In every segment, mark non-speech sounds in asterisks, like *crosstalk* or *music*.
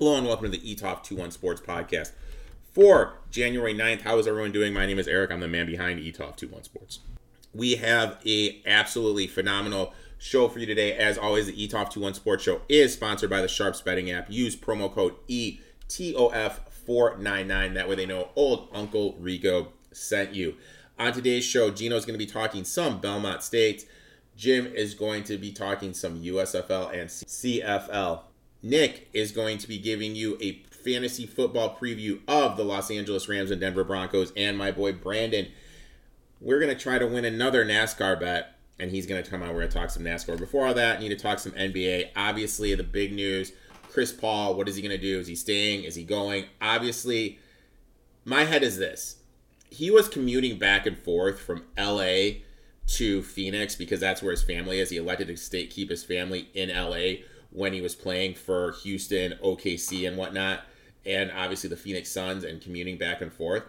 Hello and welcome to the Etoft 21 Sports Podcast for January 9th. How is everyone doing? My name is Eric. I'm the man behind Etoft 21 Sports. We have a absolutely phenomenal show for you today. As always, the Etoft 21 Sports Show is sponsored by the Sharps Betting app. Use promo code ETOF499. That way they know old Uncle Rico sent you. On today's show, Gino is going to be talking some Belmont Stakes. Jim is going to be talking some USFL and CFL. Nick is going to be giving you a fantasy football preview of the Los Angeles Rams and Denver Broncos. And my boy Brandon, we're going to try to win another NASCAR bet. And he's going to come out. We're going to talk some NASCAR. Before all that, need to talk some NBA. Obviously, the big news Chris Paul, what is he going to do? Is he staying? Is he going? Obviously, my head is this. He was commuting back and forth from LA to Phoenix because that's where his family is. He elected to stay, keep his family in LA when he was playing for Houston, OKC, and whatnot, and obviously the Phoenix Suns and commuting back and forth.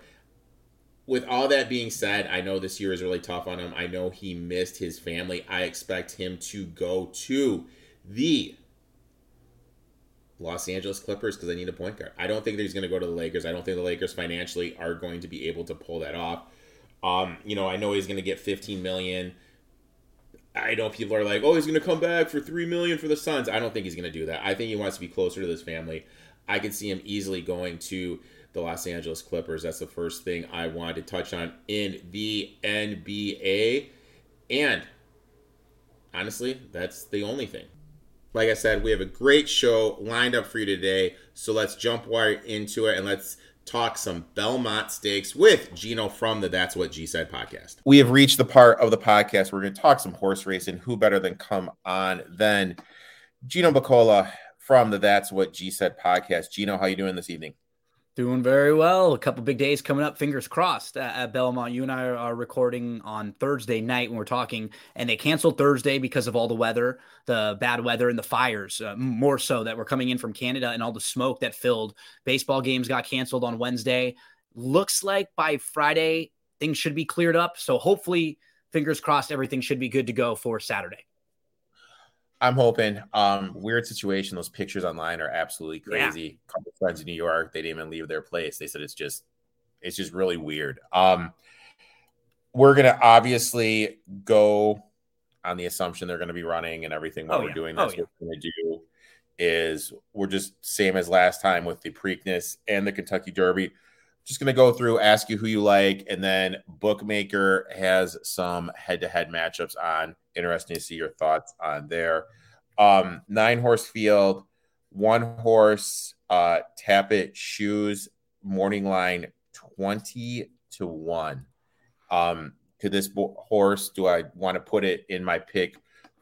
With all that being said, I know this year is really tough on him. I know he missed his family. I expect him to go to the Los Angeles Clippers because I need a point guard. I don't think that he's going to go to the Lakers. I don't think the Lakers financially are going to be able to pull that off. Um, you know, I know he's going to get 15 million. I know people are like, "Oh, he's going to come back for 3 million for the Suns." I don't think he's going to do that. I think he wants to be closer to this family. I can see him easily going to the Los Angeles Clippers. That's the first thing I wanted to touch on in the NBA. And honestly, that's the only thing. Like I said, we have a great show lined up for you today. So let's jump right into it and let's talk some Belmont Stakes with Gino from the That's What G Said podcast. We have reached the part of the podcast where we're going to talk some horse racing. Who better than come on than Gino Bacola from the That's What G Said podcast. Gino, how you doing this evening? Doing very well. A couple big days coming up. Fingers crossed at, at Belmont. You and I are recording on Thursday night when we're talking, and they canceled Thursday because of all the weather, the bad weather, and the fires. Uh, more so that were coming in from Canada and all the smoke that filled. Baseball games got canceled on Wednesday. Looks like by Friday things should be cleared up. So hopefully, fingers crossed, everything should be good to go for Saturday. I'm hoping. Um, weird situation. Those pictures online are absolutely crazy. Yeah. A couple friends in New York, they didn't even leave their place. They said it's just, it's just really weird. Um, we're gonna obviously go on the assumption they're gonna be running and everything while oh, we're yeah. doing this. Oh, yeah. What we're gonna do is we're just same as last time with the Preakness and the Kentucky Derby. Just gonna go through, ask you who you like, and then Bookmaker has some head-to-head matchups on interesting to see your thoughts on there. Um, nine horse field, one horse, uh, Tapit Shoes, morning line 20 to one. Um, to this bo- horse, do I want to put it in my pick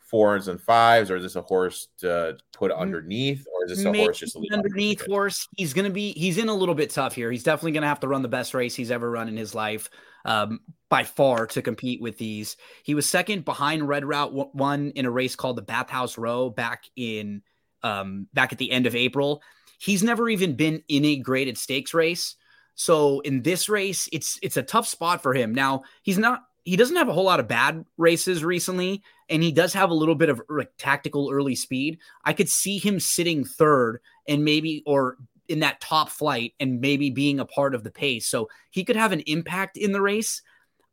fours and fives, or is this a horse to put underneath, or is this a Maybe horse just underneath horse? He's going to be he's in a little bit tough here. He's definitely going to have to run the best race he's ever run in his life um, by far to compete with these. He was second behind Red Route One in a race called the Bathhouse Row back in um, back at the end of April. He's never even been in a graded stakes race. So in this race, it's it's a tough spot for him. Now he's not he doesn't have a whole lot of bad races recently, and he does have a little bit of like tactical early speed. I could see him sitting third and maybe or in that top flight and maybe being a part of the pace. So he could have an impact in the race.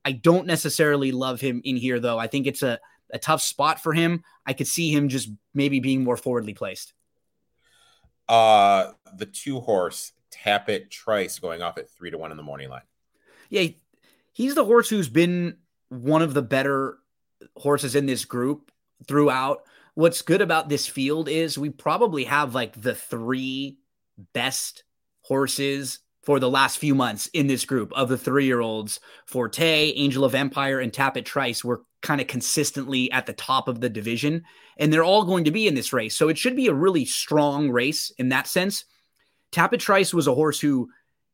I don't necessarily love him in here though. I think it's a, a tough spot for him. I could see him just maybe being more forwardly placed. Uh the two horse Tapit Trice going off at three to one in the morning line. Yeah, he's the horse who's been one of the better horses in this group throughout. What's good about this field is we probably have like the three best horses for the last few months in this group of the three year olds. Forte, Angel of Empire, and Tapit Trice were kind of consistently at the top of the division, and they're all going to be in this race. So it should be a really strong race in that sense. Tapit Trice was a horse who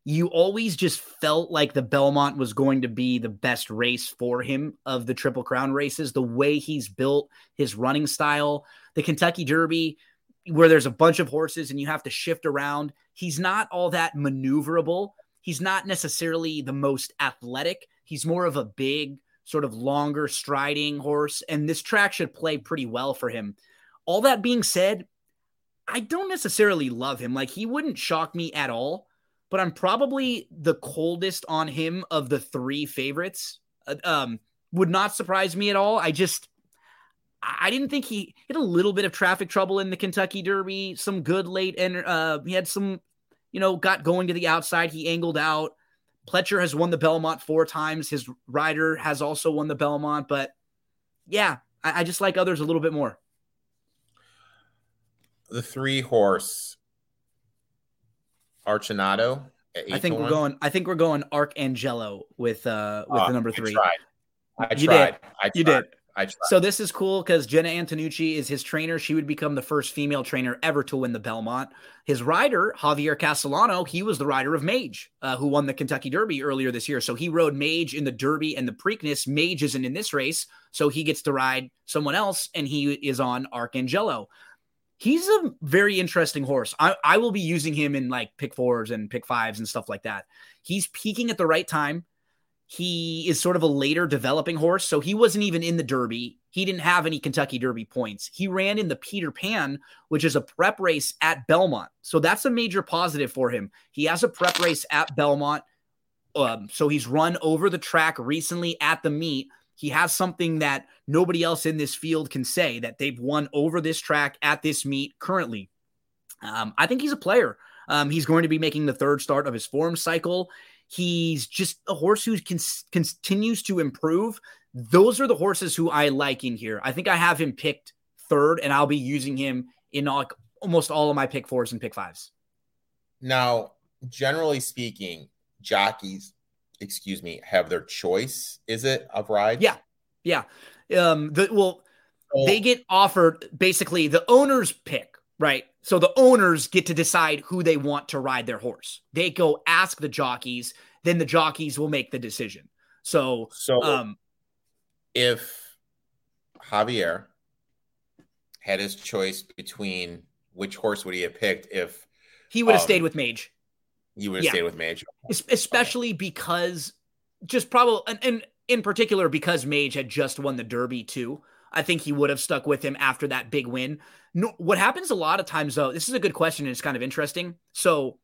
you always just felt like the Belmont was going to be the best race for him of the Triple Crown races. The way he's built his running style, the Kentucky Derby, where there's a bunch of horses and you have to shift around. He's not all that maneuverable. He's not necessarily the most athletic. He's more of a big, sort of longer striding horse. And this track should play pretty well for him. All that being said, I don't necessarily love him. Like he wouldn't shock me at all, but I'm probably the coldest on him of the three favorites. Uh, um, would not surprise me at all. I just I didn't think he had a little bit of traffic trouble in the Kentucky Derby, some good late and uh he had some, you know, got going to the outside, he angled out. Pletcher has won the Belmont four times. His rider has also won the Belmont, but yeah, I, I just like others a little bit more. The three horse Archinado. I think we're going. I think we're going Arcangelo with uh with uh, the number three. I tried. I you tried. Did. I tried. You did. So this is cool because Jena Antonucci is his trainer. She would become the first female trainer ever to win the Belmont. His rider, Javier Castellano, he was the rider of Mage, uh, who won the Kentucky Derby earlier this year. So he rode Mage in the Derby and the Preakness. Mage isn't in this race, so he gets to ride someone else, and he is on Arcangelo. He's a very interesting horse. I, I will be using him in like pick fours and pick fives and stuff like that. He's peaking at the right time. He is sort of a later developing horse. So he wasn't even in the Derby. He didn't have any Kentucky Derby points. He ran in the Peter Pan, which is a prep race at Belmont. So that's a major positive for him. He has a prep race at Belmont. Um, so he's run over the track recently at the meet. He has something that nobody else in this field can say that they've won over this track at this meet currently. Um, I think he's a player. Um, he's going to be making the third start of his form cycle. He's just a horse who can, continues to improve. Those are the horses who I like in here. I think I have him picked third, and I'll be using him in all, almost all of my pick fours and pick fives. Now, generally speaking, jockeys, excuse me, have their choice. Is it of rides? Yeah, yeah. Um, the well, oh. they get offered basically the owner's pick, right? So the owners get to decide who they want to ride their horse. They go ask the jockeys, then the jockeys will make the decision. So, so um, if Javier had his choice between which horse would he have picked if he would have um, stayed with Mage. You would have yeah. stayed with Mage, especially okay. because just probably and, and in particular because Mage had just won the Derby too. I think he would have stuck with him after that big win. No, what happens a lot of times, though, this is a good question and it's kind of interesting. So,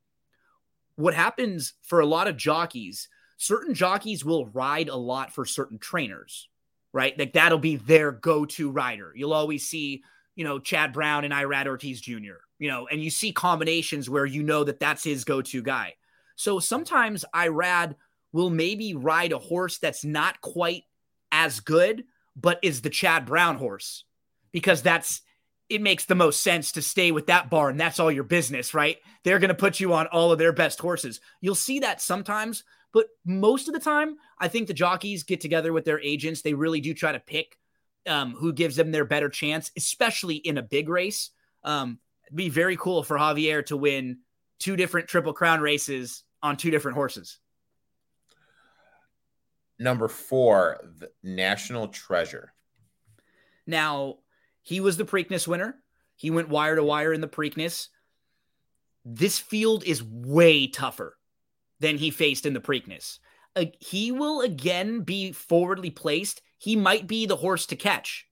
what happens for a lot of jockeys, certain jockeys will ride a lot for certain trainers, right? Like that'll be their go to rider. You'll always see, you know, Chad Brown and Irad Ortiz Jr., you know, and you see combinations where you know that that's his go to guy. So sometimes Irad will maybe ride a horse that's not quite as good, but is the Chad Brown horse because that's it makes the most sense to stay with that barn. That's all your business, right? They're going to put you on all of their best horses. You'll see that sometimes, but most of the time, I think the jockeys get together with their agents. They really do try to pick um, who gives them their better chance, especially in a big race. Um, be very cool for Javier to win two different Triple Crown races on two different horses. Number four, the National Treasure. Now, he was the Preakness winner. He went wire to wire in the Preakness. This field is way tougher than he faced in the Preakness. Uh, he will again be forwardly placed. He might be the horse to catch.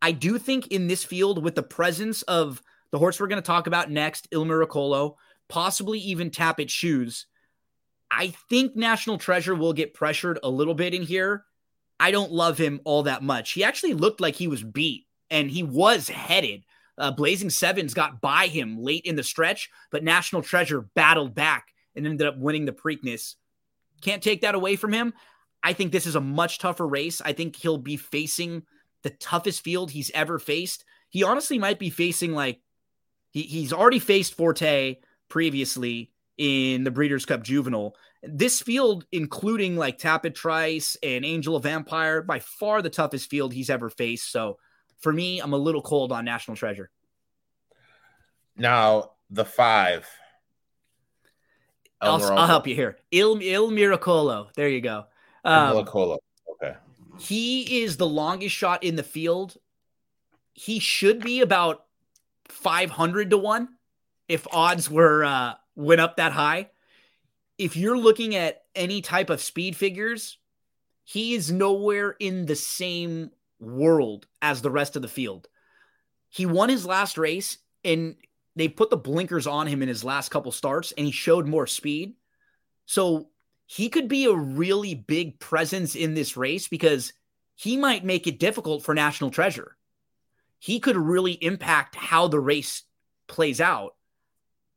I do think in this field, with the presence of the horse we're going to talk about next, Il Miracolo, possibly even Tapit Shoes, I think National Treasure will get pressured a little bit in here. I don't love him all that much. He actually looked like he was beat and he was headed. Uh, Blazing Sevens got by him late in the stretch, but National Treasure battled back and ended up winning the Preakness. Can't take that away from him. I think this is a much tougher race. I think he'll be facing the toughest field he's ever faced. He honestly might be facing like he, he's already faced Forte previously in the Breeders' Cup Juvenile. This field, including like Tapit Trice and Angel of Empire, by far the toughest field he's ever faced. So for me, I'm a little cold on National Treasure. Now, the five. I'll, I'll, help you here. Il, Il Miracolo. There you go. Um, Miracolo. Okay. He is the longest shot in the field. He should be about 500 to 1 if odds were uh, went up that high. If you're looking at any type of speed figures, he is nowhere in the same world as the rest of the field. He won his last race and they put the blinkers on him in his last couple starts and he showed more speed. So he could be a really big presence in this race because he might make it difficult for National Treasure. He could really impact how the race plays out.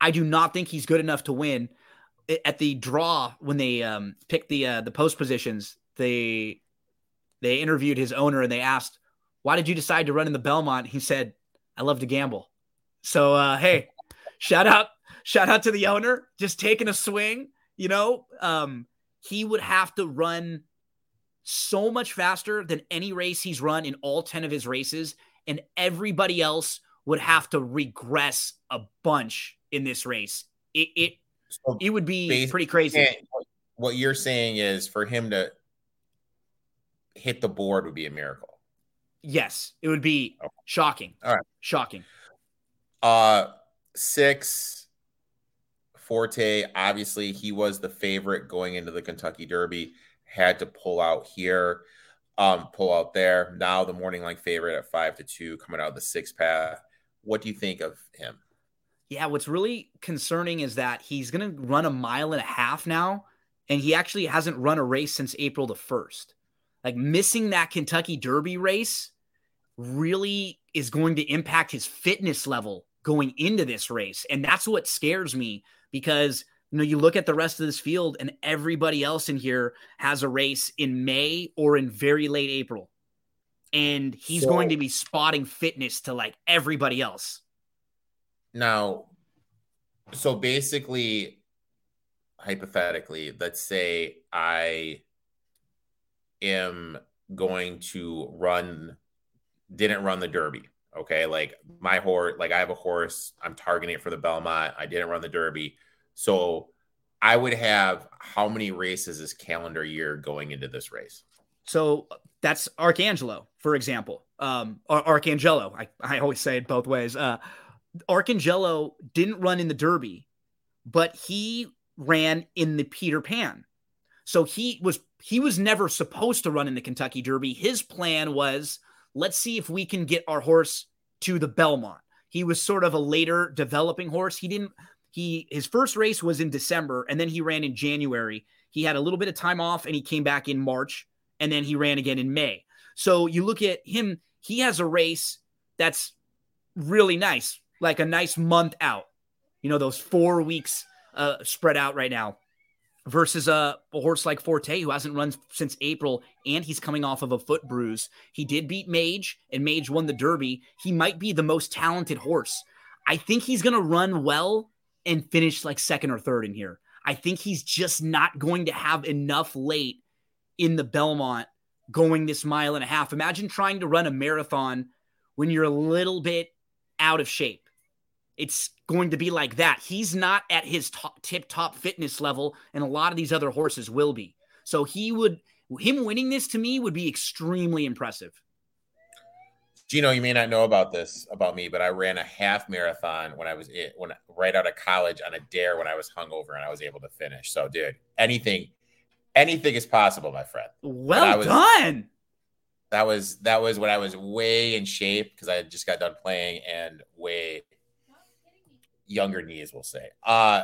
I do not think he's good enough to win. At the draw, when they um, picked the uh, the post positions, they they interviewed his owner and they asked, "Why did you decide to run in the Belmont?" He said, "I love to gamble." So uh, hey, *laughs* shout out shout out to the owner, just taking a swing. You know, um, he would have to run so much faster than any race he's run in all 10 of his races. And everybody else would have to regress a bunch in this race. It it, so it would be pretty crazy. What you're saying is for him to hit the board would be a miracle. Yes, it would be okay. shocking. All right. Shocking. Uh six Forte, obviously, he was the favorite going into the Kentucky Derby. Had to pull out here, um, pull out there. Now the morning line favorite at five to two, coming out of the six path. What do you think of him? Yeah, what's really concerning is that he's going to run a mile and a half now, and he actually hasn't run a race since April the first. Like missing that Kentucky Derby race really is going to impact his fitness level going into this race, and that's what scares me because you know you look at the rest of this field and everybody else in here has a race in May or in very late April. And he's so, going to be spotting fitness to like everybody else. Now, so basically, hypothetically, let's say I am going to run, didn't run the Derby. Okay. Like my horse, like I have a horse, I'm targeting it for the Belmont. I didn't run the Derby. So I would have how many races this calendar year going into this race? So that's Archangelo, for example. Um, Archangelo. I, I always say it both ways. Uh, Arcangelo didn't run in the Derby, but he ran in the Peter Pan. So he was he was never supposed to run in the Kentucky Derby. His plan was let's see if we can get our horse to the Belmont. He was sort of a later developing horse. He didn't he his first race was in December and then he ran in January. He had a little bit of time off and he came back in March and then he ran again in May. So you look at him, he has a race that's really nice, like a nice month out. You know, those 4 weeks uh, spread out right now versus a, a, horse like Forte who hasn't run since April and he's coming off of a foot bruise. He did beat Mage and Mage won the Derby. He might be the most talented horse. I think he's going to run well and finish like second or third in here. I think he's just not going to have enough late in the Belmont going this mile and a half. Imagine trying to run a marathon when you're a little bit out of shape. It's going to be like that. He's not at his top, tip top fitness level, and a lot of these other horses will be. So he would, him winning this to me would be extremely impressive. Gino, you may not know about this about me, but I ran a half marathon when I was it when right out of college on a dare when I was hungover and I was able to finish. So, dude, anything, anything is possible, my friend. Well was, done. That was that was when I was way in shape because I just got done playing and way younger knees, we'll say. Uh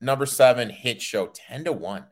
number seven, hit show, 10 to 1.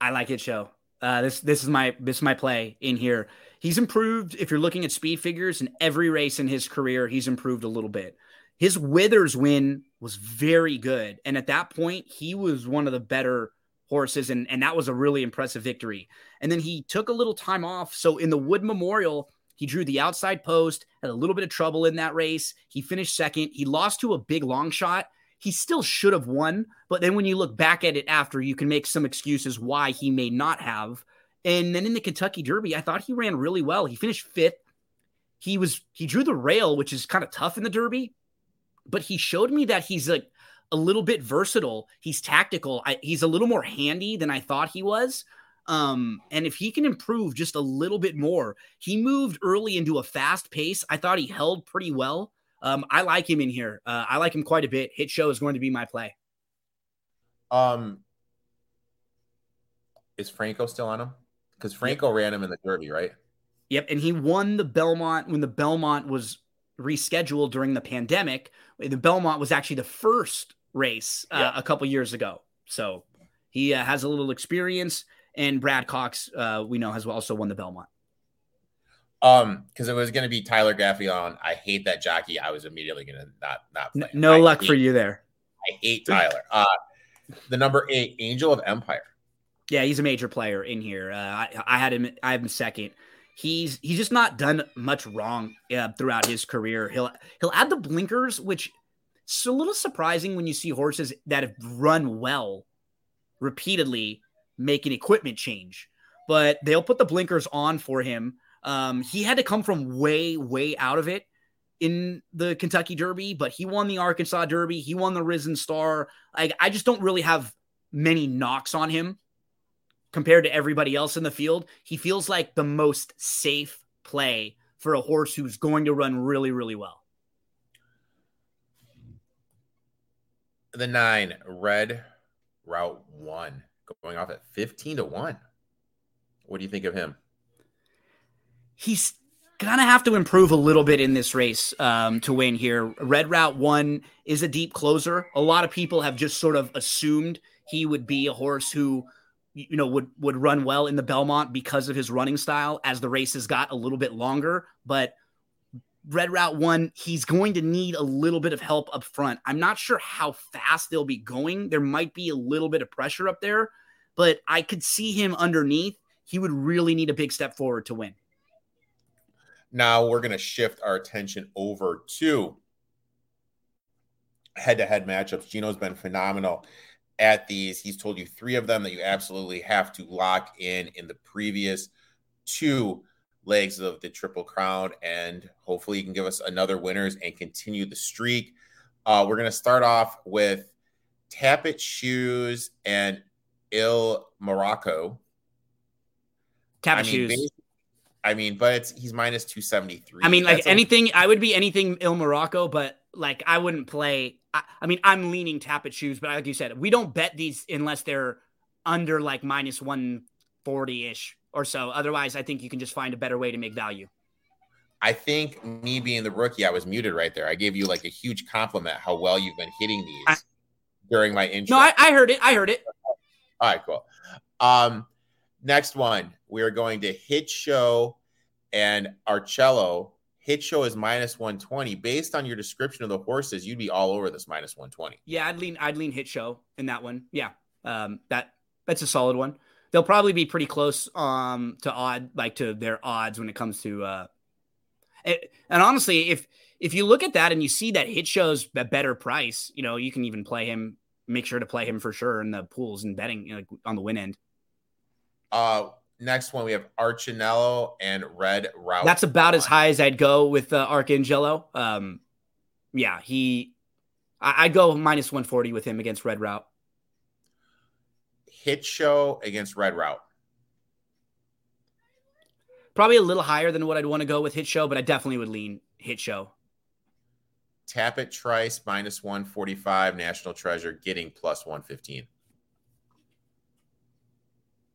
I like hit show. Uh this this is my this is my play in here. He's improved if you're looking at speed figures in every race in his career, he's improved a little bit. His Withers win was very good. And at that point, he was one of the better horses and and that was a really impressive victory. And then he took a little time off. So in the Wood Memorial, he drew the outside post, had a little bit of trouble in that race. He finished second. He lost to a big long shot. He still should have won, but then when you look back at it after, you can make some excuses why he may not have. And then in the Kentucky Derby, I thought he ran really well. He finished fifth. He was he drew the rail, which is kind of tough in the Derby, but he showed me that he's like a little bit versatile. He's tactical. I, he's a little more handy than I thought he was. Um, and if he can improve just a little bit more, he moved early into a fast pace. I thought he held pretty well. Um, I like him in here. Uh, I like him quite a bit. Hit show is going to be my play. Um, is Franco still on him? Because Franco yep. ran him in the Derby, right? Yep, and he won the Belmont when the Belmont was rescheduled during the pandemic. The Belmont was actually the first race uh, yeah. a couple years ago. So he uh, has a little experience. And Brad Cox, uh, we know, has also won the Belmont. Um, because it was going to be Tyler Gaffalione. I hate that jockey. I was immediately going to not not play. No, no luck hate, for you there. I hate Tyler. Uh, the number eight, Angel of Empire. Yeah, he's a major player in here. Uh, I, I had him. I have him second. He's he's just not done much wrong uh, throughout his career. He'll he'll add the blinkers, which is a little surprising when you see horses that have run well repeatedly make an equipment change. But they'll put the blinkers on for him. Um, he had to come from way way out of it in the Kentucky Derby, but he won the Arkansas Derby. He won the Risen Star. Like I just don't really have many knocks on him compared to everybody else in the field. He feels like the most safe play for a horse who's going to run really, really well. The nine, red route one, going off at 15 to one. What do you think of him? He's gonna have to improve a little bit in this race um, to win here. Red Route One is a deep closer. A lot of people have just sort of assumed he would be a horse who, you know, would would run well in the Belmont because of his running style as the races got a little bit longer. But Red Route One, he's going to need a little bit of help up front. I'm not sure how fast they'll be going. There might be a little bit of pressure up there, but I could see him underneath. He would really need a big step forward to win. Now we're going to shift our attention over to head to head matchups. Gino's been phenomenal at these. He's told you three of them that you absolutely have to lock in in the previous two legs of the Triple Crown. And hopefully, you can give us another winners and continue the streak. Uh, we're going to start off with Tapit Shoes and Il Morocco. Tapit I mean, Shoes. I mean, but it's he's minus two seventy three. I mean, like That's anything, a- I would be anything Il Morocco, but like I wouldn't play. I, I mean, I'm leaning Tapit shoes, but like you said, we don't bet these unless they're under like minus one forty ish or so. Otherwise, I think you can just find a better way to make value. I think me being the rookie, I was muted right there. I gave you like a huge compliment how well you've been hitting these I, during my intro. No, I, I heard it. I heard it. All right, cool. Um, Next one, we are going to Hit Show and Arcello. Hit Show is minus 120. Based on your description of the horses, you'd be all over this minus 120. Yeah, I'd lean I'd lean Hit Show in that one. Yeah. Um that that's a solid one. They'll probably be pretty close um to odd like to their odds when it comes to uh it, and honestly, if if you look at that and you see that Hit Show's a better price, you know, you can even play him make sure to play him for sure in the pools and betting like on the win end. Uh, next one we have Archinello and Red Route. That's about as high as I'd go with uh, Arcangelo. Um, yeah, he. I, I'd go minus one forty with him against Red Route. Hit show against Red Route. Probably a little higher than what I'd want to go with Hit Show, but I definitely would lean Hit Show. Tapit Trice minus 145, National Treasure getting plus 115.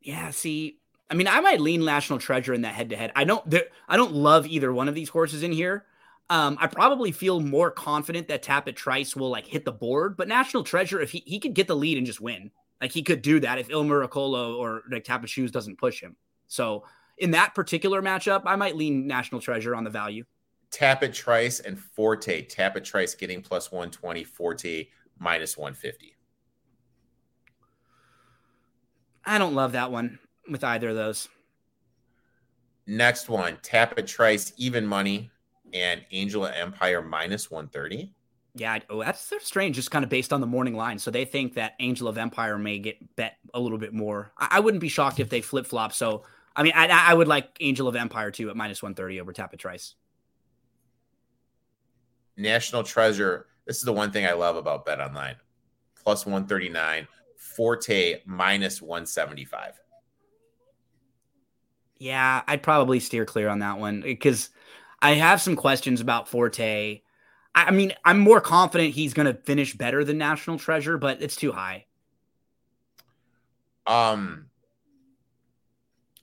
Yeah, see, I mean, I might lean National Treasure in that head to head. I don't, I don't love either one of these horses in here. Um, I probably feel more confident that Tapit Trice will like hit the board, but National Treasure, if he, he could get the lead and just win, like he could do that if Il Miracolo or like Tapit Shoes doesn't push him. So in that particular matchup, I might lean National Treasure on the value. Tapit Trice and Forte. Tapit Trice getting plus 120, Forte minus 150. I don't love that one with either of those. Next one, Tapit Trice, even money, and Angel of Empire minus 130. Yeah, oh, that's strange, just kind of based on the morning line. So they think that Angel of Empire may get bet a little bit more. I, I wouldn't be shocked if they flip flop. So, I mean, I, I, would like Angel of Empire too at minus 130 over Tapit Trice. National Treasure. This is the one thing I love about Bet Online. Plus 139 Forte minus 175. Yeah, I'd probably steer clear on that one because I have some questions about Forte. I mean, I'm more confident he's going to finish better than National Treasure, but it's too high. Um,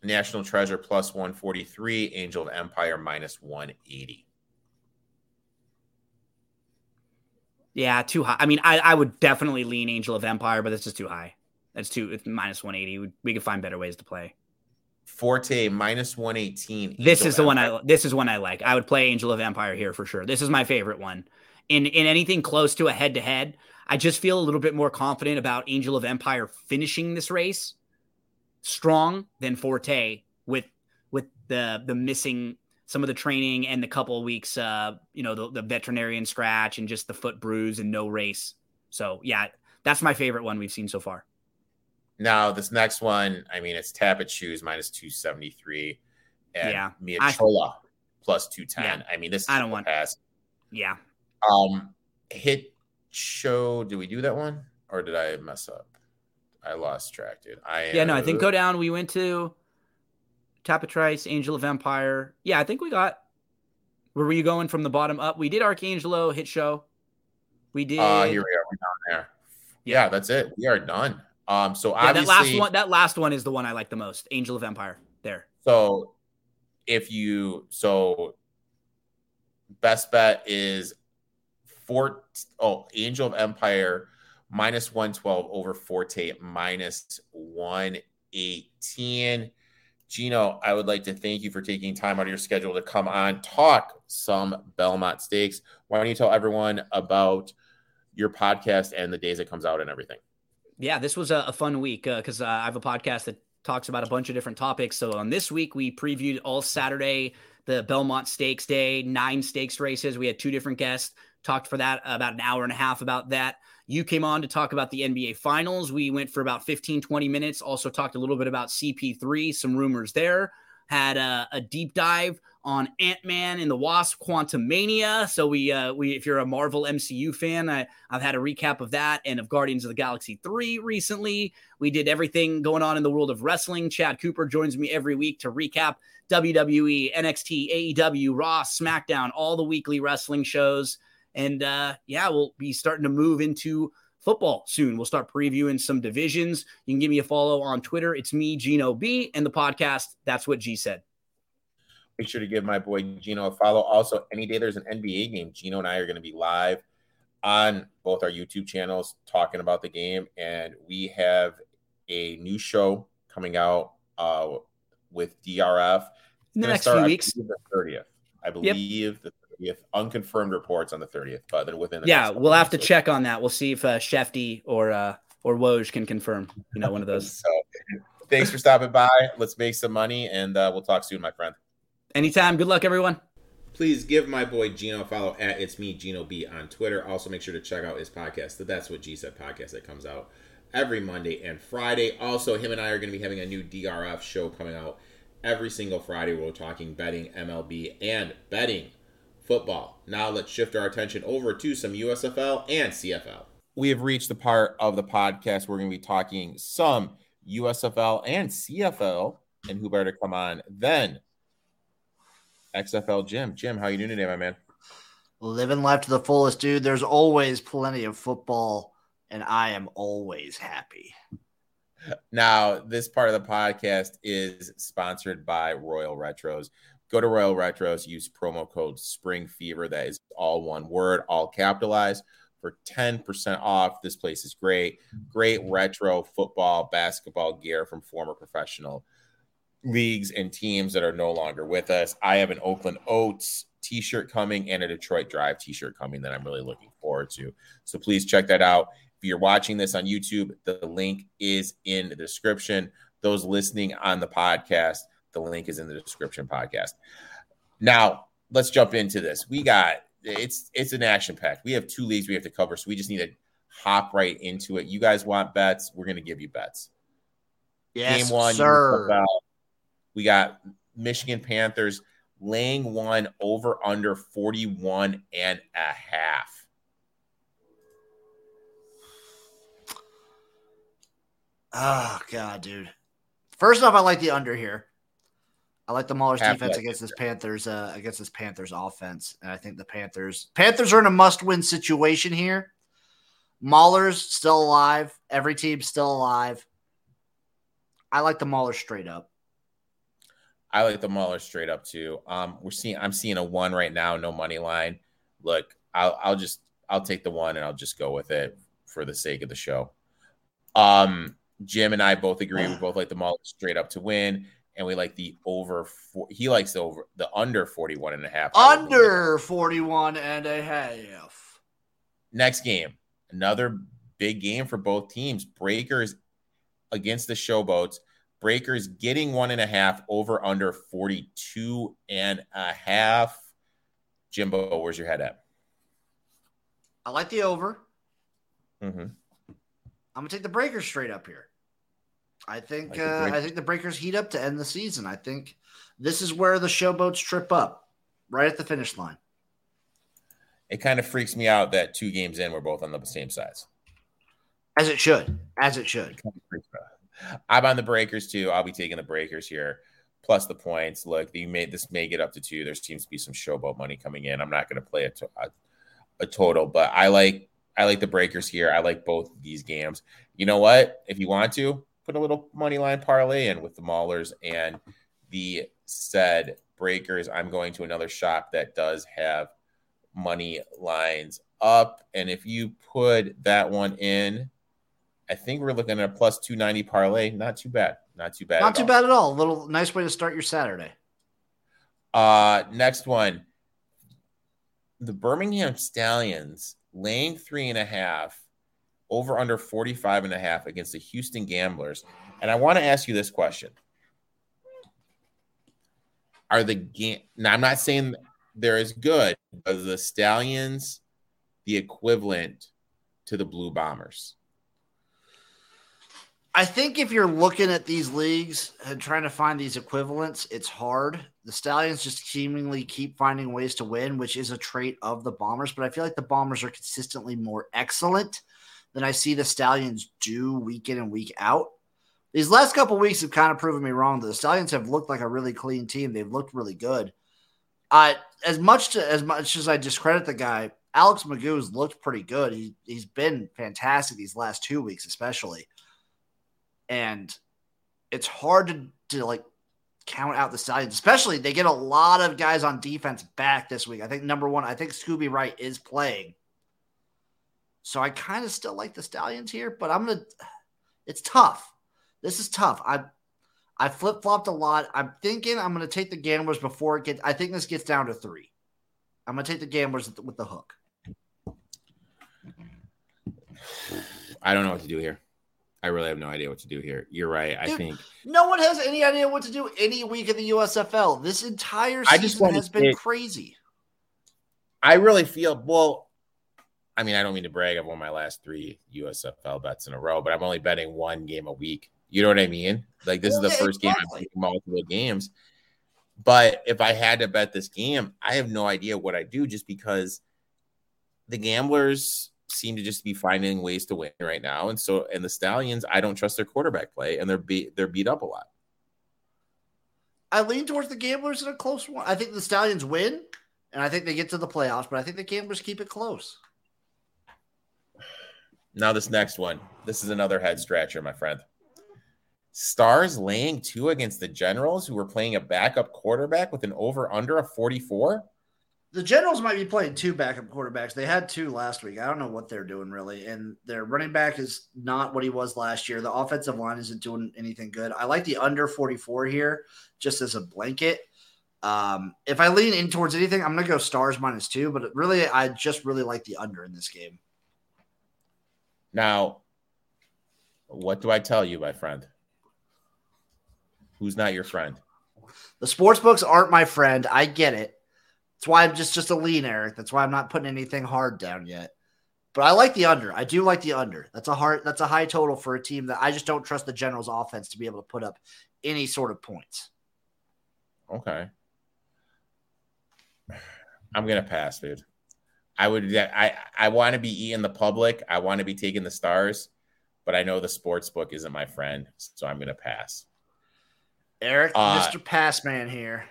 National Treasure plus 143, Angel of Empire minus 180. Yeah, too high. I mean, I, I would definitely lean Angel of Empire, but it's just too high. That's too it's minus 180. We, we could find better ways to play. Forte minus 118. This is the Empire. one I this is one I like. I would play Angel of Empire here for sure. This is my favorite one. In in anything close to a head to head, I just feel a little bit more confident about Angel of Empire finishing this race strong than Forte with with the the missing some of the training and the couple of weeks, uh, you know, the, the veterinarian scratch and just the foot bruise and no race. So yeah, that's my favorite one we've seen so far. Now this next one, I mean, it's Tapit Shoes minus two seventy three, and yeah, Miachola plus two ten. Yeah, I mean, this I don't want pass. Yeah. Um, hit show. Did we do that one or did I mess up? I lost track, dude. I yeah, no, I think go down. We went to Tapitrice, Angel of Empire. Yeah, I think we got. Where were you going from the bottom up? We did Archangelo hit show. We did. Uh, here we are. We're down there. Yeah. yeah, that's it. We are done. Um, so yeah, that last one, that last one is the one I like the most. Angel of Empire. There. So, if you so, best bet is four. Oh, Angel of Empire minus one twelve over Forte minus one eighteen. Gino, I would like to thank you for taking time out of your schedule to come on, talk some Belmont Stakes. Why don't you tell everyone about your podcast and the days it comes out and everything? Yeah, this was a, a fun week because uh, uh, I have a podcast that talks about a bunch of different topics. So on this week, we previewed all Saturday, the Belmont Stakes Day, nine stakes races. We had two different guests, talked for that about an hour and a half about that. You came on to talk about the NBA Finals. We went for about 15, 20 minutes. Also talked a little bit about CP3, some rumors there. Had a, a deep dive on Ant Man and the Wasp: Quantumania. So we, uh, we, if you're a Marvel MCU fan, I, I've had a recap of that and of Guardians of the Galaxy three recently. We did everything going on in the world of wrestling. Chad Cooper joins me every week to recap WWE, NXT, AEW, Raw, SmackDown, all the weekly wrestling shows. And uh, yeah, we'll be starting to move into football soon. We'll start previewing some divisions. You can give me a follow on Twitter. It's me, Gino B, and the podcast. That's what G said. Make sure to give my boy Gino a follow. Also, any day there's an NBA game, Gino and I are going to be live on both our YouTube channels talking about the game. And we have a new show coming out uh, with DRF. In the next few weeks. The 30th. I believe yep. the with unconfirmed reports on the 30th, but within the yeah, we'll have to check on that. We'll see if uh, Shefty or uh, or Woj can confirm. You know, one of those. *laughs* so, thanks for stopping by. Let's make some money, and uh, we'll talk soon, my friend. Anytime. Good luck, everyone. Please give my boy Gino a follow at It's Me Gino B on Twitter. Also, make sure to check out his podcast, the That's What G Said podcast that comes out every Monday and Friday. Also, him and I are going to be having a new DRF show coming out every single Friday. We're talking betting, MLB, and betting football. Now let's shift our attention over to some USFL and CFL. We have reached the part of the podcast where we're going to be talking some USFL and CFL, and who better to come on then XFL Jim. Jim, how you doing today, my man? Living life to the fullest, dude. There's always plenty of football, and I am always happy. Now, this part of the podcast is sponsored by Royal Retros. Go to Royal Retros, use promo code Spring Fever. That is all one word, all capitalized for 10% off. This place is great. Great retro football, basketball gear from former professional leagues and teams that are no longer with us. I have an Oakland Oaks t shirt coming and a Detroit Drive t shirt coming that I'm really looking forward to. So please check that out. If you're watching this on YouTube, the link is in the description. Those listening on the podcast, the link is in the description podcast. Now, let's jump into this. We got it's it's an action pack. We have two leagues we have to cover, so we just need to hop right into it. You guys want bets? We're going to give you bets. Yes, Game one, sir. We got Michigan Panthers laying one over under 41 and a half. Oh god, dude. First off, I like the under here. I like the Maulers defense against this Panthers uh, against this Panthers offense, and I think the Panthers Panthers are in a must-win situation here. Maulers still alive. Every team still alive. I like the Maulers straight up. I like the Maulers straight up too. Um, we're seeing I'm seeing a one right now, no money line. Look, I'll, I'll just I'll take the one and I'll just go with it for the sake of the show. Um, Jim and I both agree. We *sighs* both like the Maulers straight up to win, and we like the over. Four, he likes the over the under 41 and a half. Under 41 and a half. Next game, another big game for both teams. Breakers against the Showboats. Breakers getting one and a half over under 42 and a half. Jimbo, where's your head at? I like the over. Mm-hmm. I'm gonna take the Breakers straight up here. I think like uh, I think the Breakers heat up to end the season. I think this is where the Showboats trip up, right at the finish line. It kind of freaks me out that two games in we're both on the same sides. As it should. As it should. I'm on the Breakers too. I'll be taking the Breakers here, plus the points. Look, you may this may get up to two. There seems to be some showboat money coming in. I'm not going to play a, to, a, a total, but I like I like the Breakers here. I like both these games. You know what? If you want to put a little money line parlay in with the Maulers and the said Breakers, I'm going to another shop that does have money lines up, and if you put that one in I think we're looking at a plus 290 parlay. Not too bad. Not too bad. Not too all. bad at all. A little nice way to start your Saturday. Uh next one. The Birmingham Stallions laying three and a half over under 45 and a half against the Houston Gamblers. And I want to ask you this question. Are the game now I'm not saying they're as good, but the Stallions the equivalent to the Blue Bombers? I think if you're looking at these leagues and trying to find these equivalents, it's hard. The Stallions just seemingly keep finding ways to win, which is a trait of the Bombers. But I feel like the Bombers are consistently more excellent than I see the Stallions do week in and week out. These last couple weeks have kind of proven me wrong. The Stallions have looked like a really clean team. They've looked really good. Uh, as much to, as much as I discredit the guy, Alex McGough's looked pretty good. He he's been fantastic these last two weeks, especially and it's hard to, to like count out the Stallions, especially they get a lot of guys on defense back this week. I think number one, I think Scooby Wright is playing. So I kind of still like the Stallions here, but I'm gonna it's tough. This is tough. I I flip flopped a lot. I'm thinking I'm gonna take the gamblers before it gets I think this gets down to three. I'm gonna take the gamblers with the hook. I don't know what to do here. I really have no idea what to do here. You're right. Dude, I think no one has any idea what to do any week in the USFL. This entire season I just has been crazy. I really feel well. I mean, I don't mean to brag. I've won my last three USFL bets in a row, but I'm only betting one game a week. You know what I mean? Like this is the first game I'm playing multiple games. But if I had to bet this game, I have no idea what I do just because the gamblers seem to just be finding ways to win right now. And so, and the Stallions, I don't trust their quarterback play, and they're beat they're beat up a lot. I lean towards the Gamblers in a close one. I think the Stallions win, and I think they get to the playoffs, but I think the Gamblers keep it close. Now, this next one, this is another head scratcher, my friend. Stars laying two against the Generals, who were playing a backup quarterback with an over under of 44 the Generals might be playing two backup quarterbacks. They had two last week. I don't know what they're doing really. And their running back is not what he was last year. The offensive line isn't doing anything good. I like the under 44 here just as a blanket. Um, if I lean in towards anything, I'm going to go stars minus two, but really, I just really like the under in this game. Now, what do I tell you, my friend? Who's not your friend? The sports books aren't my friend. I get it. That's why I'm just just a lean, Eric. That's why I'm not putting anything hard down yet. But I like the under. I do like the under. That's a hard. That's a high total for a team that I just don't trust the Generals' offense to be able to put up any sort of points. Okay. I'm gonna pass, dude. I would. I I want to be eating the public. I want to be taking the stars, but I know the sports book isn't my friend, so I'm gonna pass. Eric, uh, Mr. Passman here.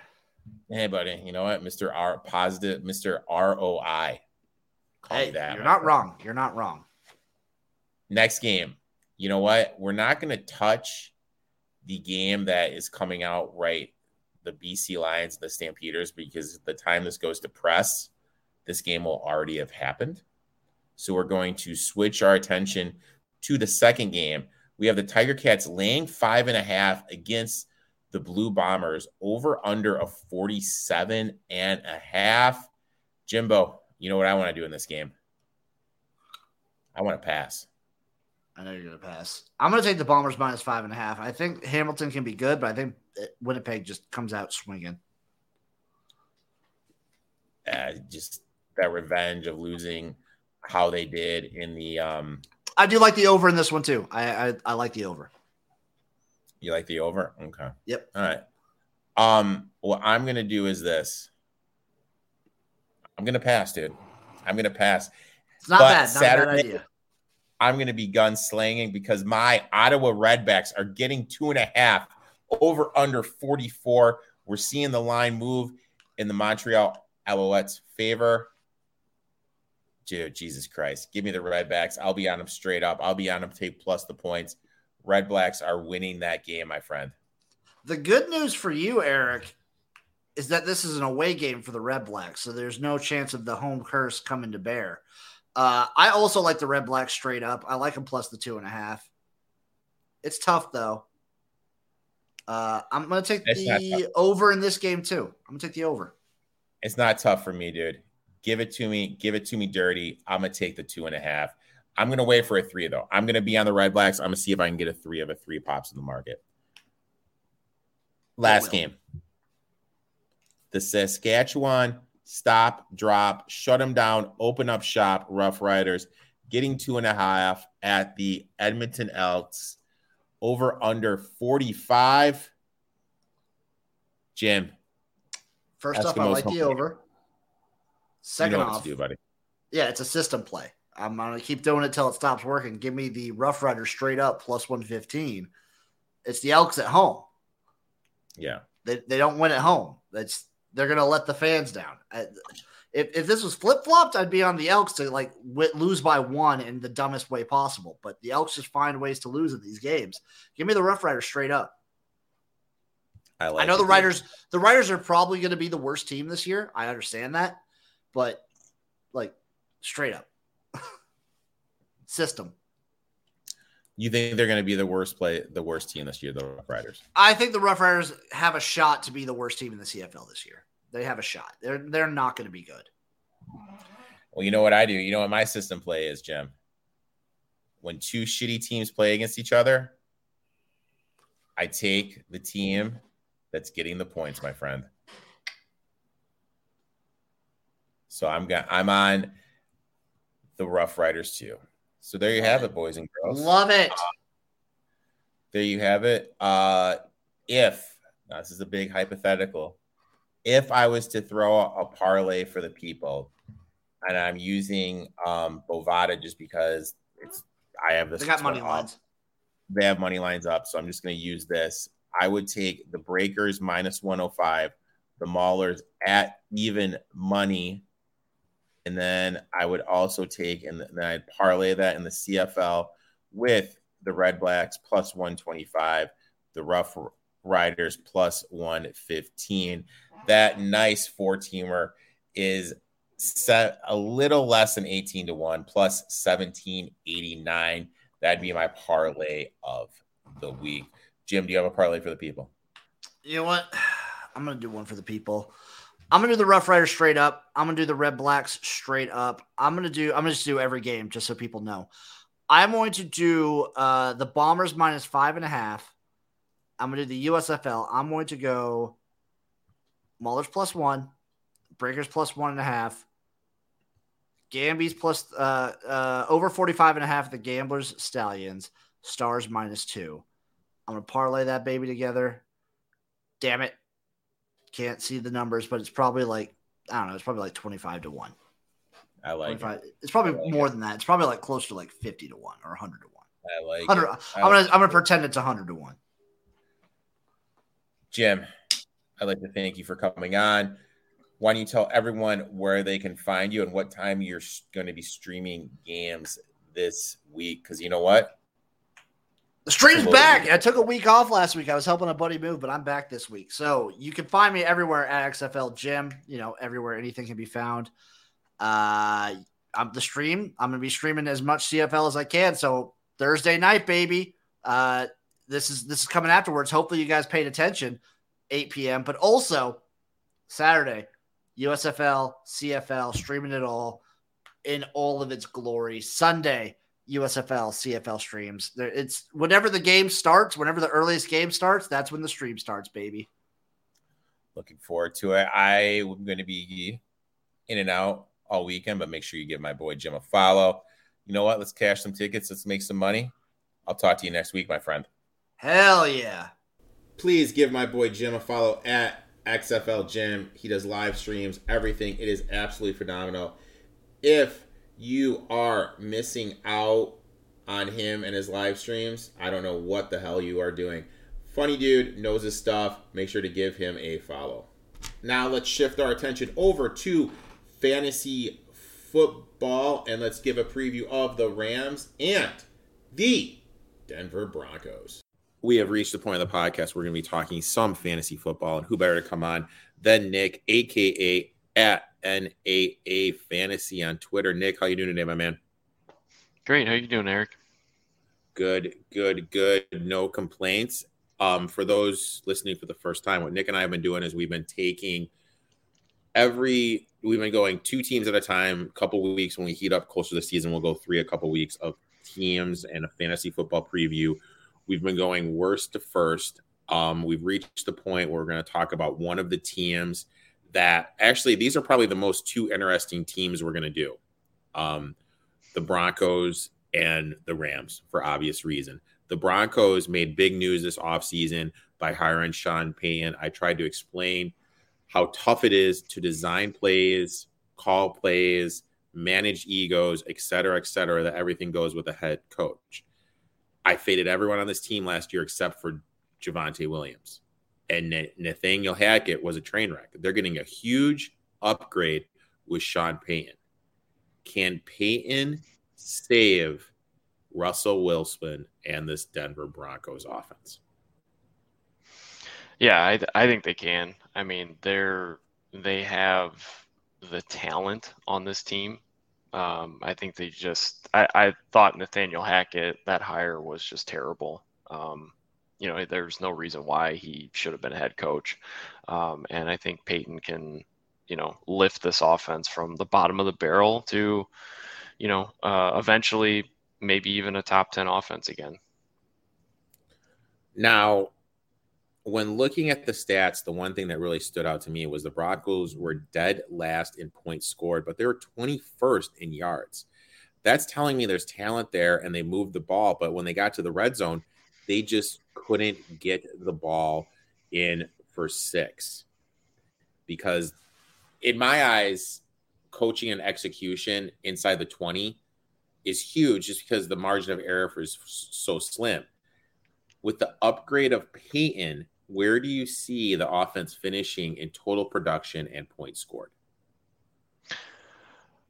Hey, buddy. You know what, Mister R positive, Mister ROI. Call hey, that. You're not wrong. You're not wrong. Next game. You know what? We're not going to touch the game that is coming out right. The BC Lions, the Stampeders, because the time this goes to press, this game will already have happened. So we're going to switch our attention to the second game. We have the Tiger Cats laying five and a half against the Blue Bombers over under a 47 and a half. Jimbo, you know what I want to do in this game? I want to pass. I know you're going to pass. I'm going to take the Bombers minus five and a half. I think Hamilton can be good, but I think Winnipeg just comes out swinging. Uh, just that revenge of losing how they did in the. um I do like the over in this one too. I I, I like the over. You like the over? Okay. Yep. All right. Um, what I'm gonna do is this. I'm gonna pass, dude. I'm gonna pass. It's not but bad. Not Saturday, bad idea. I'm gonna be gunslinging because my Ottawa Redblacks are getting two and a half over under 44. We're seeing the line move in the Montreal Alouettes' favor. Dude, Jesus Christ. Give me the Redblacks. I'll be on them straight up. I'll be on them take plus the points. Red Blacks are winning that game, my friend. The good news for you, Eric, is that this is an away game for the Red Blacks, so there's no chance of the home curse coming to bear. Uh, I also like the Red Blacks straight up. I like them plus the two and a half. It's tough though. Uh, I'm gonna take it's the over in this game too. I'm gonna take the over. It's not tough for me, dude. Give it to me. Give it to me dirty. I'm gonna take the two and a half. I'm going to wait for a three, though. I'm going to be on the Red Blacks. I'm going to see if I can get a three of a three pops in the market. Last game. The Saskatchewan stop, drop, shut them down, open up shop, Rough Riders, getting two and a half at the Edmonton Elks, over under 45. Jim. First off, I like the over. Second you know off, do, buddy. Yeah, it's a system play. I'm gonna keep doing it till it stops working. Give me the Rough Rider straight up plus 115. It's the Elks at home. Yeah. They, they don't win at home. That's they're gonna let the fans down. If, if this was flip flopped, I'd be on the Elks to like w- lose by one in the dumbest way possible. But the Elks just find ways to lose in these games. Give me the Rough Riders straight up. I, like I know the Riders. The Riders are probably going to be the worst team this year. I understand that, but like straight up *laughs* system. You think they're going to be the worst play, the worst team this year, the Rough Riders? I think the Rough Riders have a shot to be the worst team in the CFL this year. They have a shot. They're they're not going to be good. Well, you know what I do. You know what my system play is, Jim. When two shitty teams play against each other, I take the team that's getting the points, my friend. So I'm got I'm on the Rough Riders too. So there you have it, boys and girls. Love it. Uh, there you have it. Uh, if now this is a big hypothetical, if I was to throw a, a parlay for the people, and I'm using um, Bovada just because it's I have this. They got money lines. They have money lines up, so I'm just going to use this. I would take the Breakers minus 105, the Maulers at even money and then I would also take and then I'd parlay that in the CFL with the Red Blacks plus 125, the Rough Riders plus 115. That nice four teamer is set a little less than 18 to 1 plus 1789. That'd be my parlay of the week. Jim, do you have a parlay for the people? You know what? *sighs* I'm going to do one for the people. I'm gonna do the Rough Riders straight up. I'm gonna do the Red Blacks straight up. I'm gonna do. I'm gonna just do every game just so people know. I'm going to do uh, the Bombers minus five and a half. I'm gonna do the USFL. I'm going to go Maulers plus one, Breakers plus one and a half, Gambies plus uh, uh, over 45 and a half. The Gamblers Stallions Stars minus two. I'm gonna parlay that baby together. Damn it, can't see the numbers, but it's probably like I don't know. It's probably like twenty five to one. I like it. It's probably like more it. than that. It's probably like close to like fifty to one or hundred to one. I like. Hundred. I'm gonna I'm gonna pretend it's hundred to one. Jim, I'd like to thank you for coming on. Why don't you tell everyone where they can find you and what time you're going to be streaming games this week? Because you know what, the stream's back. I took a week off last week. I was helping a buddy move, but I'm back this week. So you can find me everywhere at XFL Jim. You know, everywhere anything can be found. Uh, I'm the stream. I'm gonna be streaming as much CFL as I can. So Thursday night, baby. Uh, this is this is coming afterwards. Hopefully, you guys paid attention. 8 p.m. But also Saturday, USFL, CFL, streaming it all in all of its glory. Sunday, USFL, CFL streams. It's whenever the game starts, whenever the earliest game starts, that's when the stream starts, baby. Looking forward to it. I am going to be in and out all weekend, but make sure you give my boy Jim a follow. You know what? Let's cash some tickets. Let's make some money. I'll talk to you next week, my friend. Hell yeah. Please give my boy Jim a follow at XFL Jim. He does live streams, everything. It is absolutely phenomenal. If you are missing out on him and his live streams, I don't know what the hell you are doing. Funny dude, knows his stuff. Make sure to give him a follow. Now let's shift our attention over to fantasy football and let's give a preview of the Rams and the Denver Broncos. We have reached the point of the podcast where we're going to be talking some fantasy football, and who better to come on than Nick, aka at NAA Fantasy on Twitter. Nick, how you doing today, my man? Great. How you doing, Eric? Good, good, good. No complaints. Um, for those listening for the first time, what Nick and I have been doing is we've been taking every we've been going two teams at a time. A couple weeks when we heat up closer to the season, we'll go three a couple weeks of teams and a fantasy football preview. We've been going worst to first. Um, we've reached the point where we're going to talk about one of the teams that actually these are probably the most two interesting teams we're going to do. Um, the Broncos and the Rams for obvious reason. The Broncos made big news this offseason by hiring Sean Payton. I tried to explain how tough it is to design plays, call plays, manage egos, et cetera, et cetera, that everything goes with a head coach. I faded everyone on this team last year except for Javonte Williams and Nathaniel Hackett was a train wreck. They're getting a huge upgrade with Sean Payton. Can Payton save Russell Wilson and this Denver Broncos offense? Yeah, I, I think they can. I mean, they're they have the talent on this team. Um, I think they just. I, I thought Nathaniel Hackett that hire was just terrible. Um, you know, there's no reason why he should have been a head coach. Um, and I think Payton can, you know, lift this offense from the bottom of the barrel to, you know, uh, eventually maybe even a top 10 offense again. Now, when looking at the stats, the one thing that really stood out to me was the Broncos were dead last in points scored, but they were 21st in yards. That's telling me there's talent there and they moved the ball. But when they got to the red zone, they just couldn't get the ball in for six. Because in my eyes coaching and execution inside the 20 is huge just because the margin of error is so slim. With the upgrade of Payton where do you see the offense finishing in total production and points scored?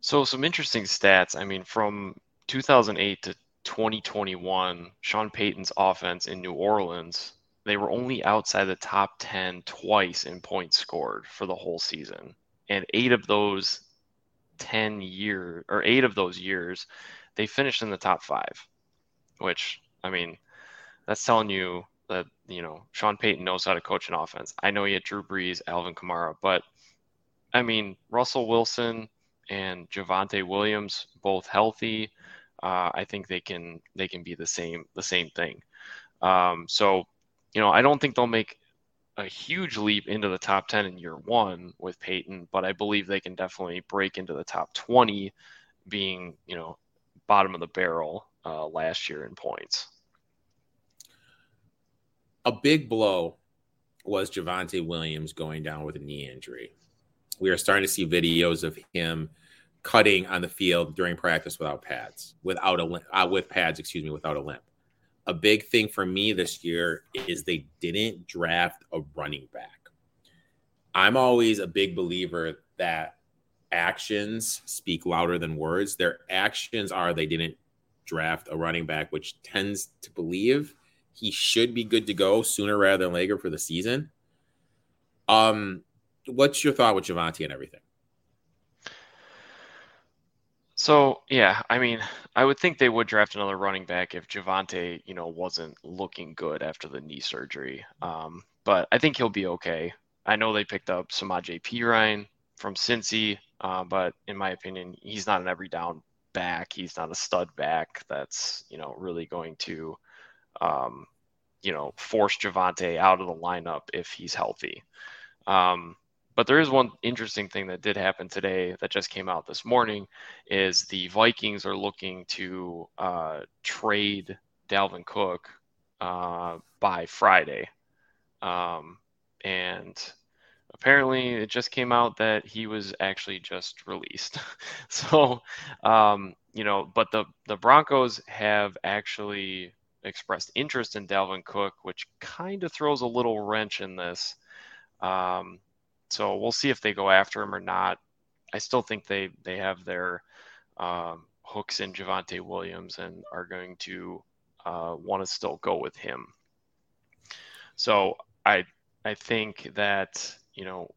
So some interesting stats. I mean from 2008 to 2021, Sean Payton's offense in New Orleans, they were only outside the top 10 twice in points scored for the whole season. And eight of those 10 years, or eight of those years, they finished in the top five, which, I mean, that's telling you that, you know, Sean Payton knows how to coach an offense. I know he had Drew Brees, Alvin Kamara, but I mean, Russell Wilson and Javonte Williams, both healthy uh, I think they can they can be the same the same thing. Um, so, you know, I don't think they'll make a huge leap into the top 10 in year one with Payton, but I believe they can definitely break into the top 20, being, you know, bottom of the barrel uh, last year in points. A big blow was Javonte Williams going down with a knee injury. We are starting to see videos of him cutting on the field during practice without pads, without a uh, with pads, excuse me, without a limp. A big thing for me this year is they didn't draft a running back. I'm always a big believer that actions speak louder than words. Their actions are they didn't draft a running back, which tends to believe he should be good to go sooner rather than later for the season. Um, what's your thought with Javonte and everything? So yeah, I mean, I would think they would draft another running back if Javonte, you know, wasn't looking good after the knee surgery. Um, but I think he'll be okay. I know they picked up Samaj P. Ryan from Cincy, uh, but in my opinion, he's not an every down back. He's not a stud back that's you know really going to, um, you know, force Javonte out of the lineup if he's healthy. Um, but there is one interesting thing that did happen today that just came out this morning is the Vikings are looking to uh, trade Dalvin Cook uh, by Friday. Um, and apparently it just came out that he was actually just released. *laughs* so, um, you know, but the, the Broncos have actually expressed interest in Dalvin Cook, which kind of throws a little wrench in this. Um, so we'll see if they go after him or not. I still think they they have their um, hooks in Javonte Williams and are going to uh, want to still go with him. So I I think that you know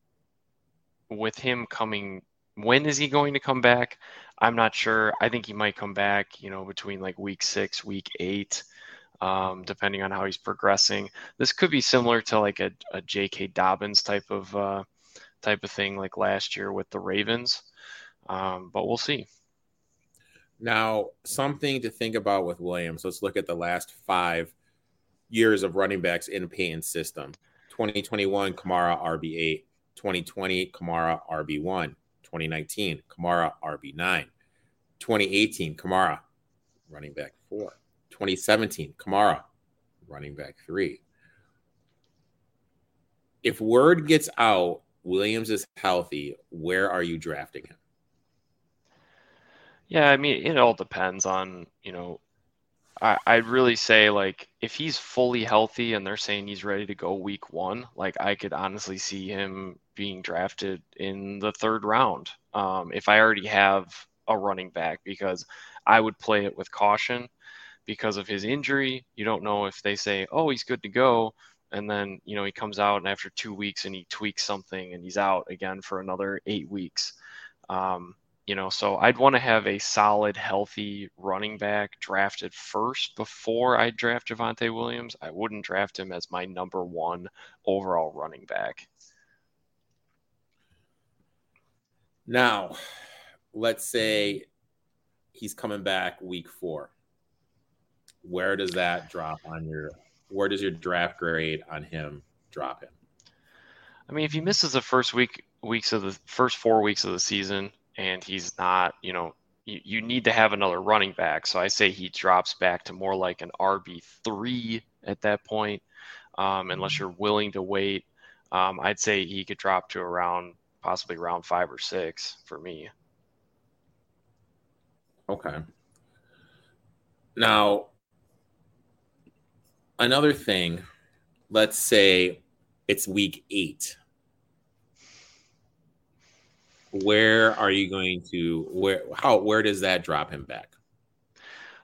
with him coming when is he going to come back i'm not sure i think he might come back you know between like week six week eight um, depending on how he's progressing this could be similar to like a, a jk dobbins type of uh, type of thing like last year with the Ravens. Um, but we'll see. Now, something to think about with Williams. Let's look at the last five years of running backs in Payton's system. 2021, Kamara RB8. 2020, Kamara RB1. 2019, Kamara RB9. 2018, Kamara running back four. 2017, Kamara running back three. If word gets out Williams is healthy, where are you drafting him? Yeah, I mean, it all depends on, you know, I, I'd really say like if he's fully healthy and they're saying he's ready to go week one, like I could honestly see him being drafted in the third round. Um, if I already have a running back, because I would play it with caution because of his injury. You don't know if they say, oh, he's good to go and then you know he comes out and after two weeks and he tweaks something and he's out again for another eight weeks. Um, you know so i'd want to have a solid healthy running back drafted first before i draft Javonte williams. I wouldn't draft him as my number one overall running back. Now let's say he's coming back week four. Where does that drop on your where does your draft grade on him drop him? I mean, if he misses the first week weeks of the first four weeks of the season and he's not, you know, you, you need to have another running back. So I say he drops back to more like an RB three at that point, um, unless you're willing to wait. Um, I'd say he could drop to around possibly round five or six for me. Okay. Now, another thing, let's say it's week eight. Where are you going to where how where does that drop him back?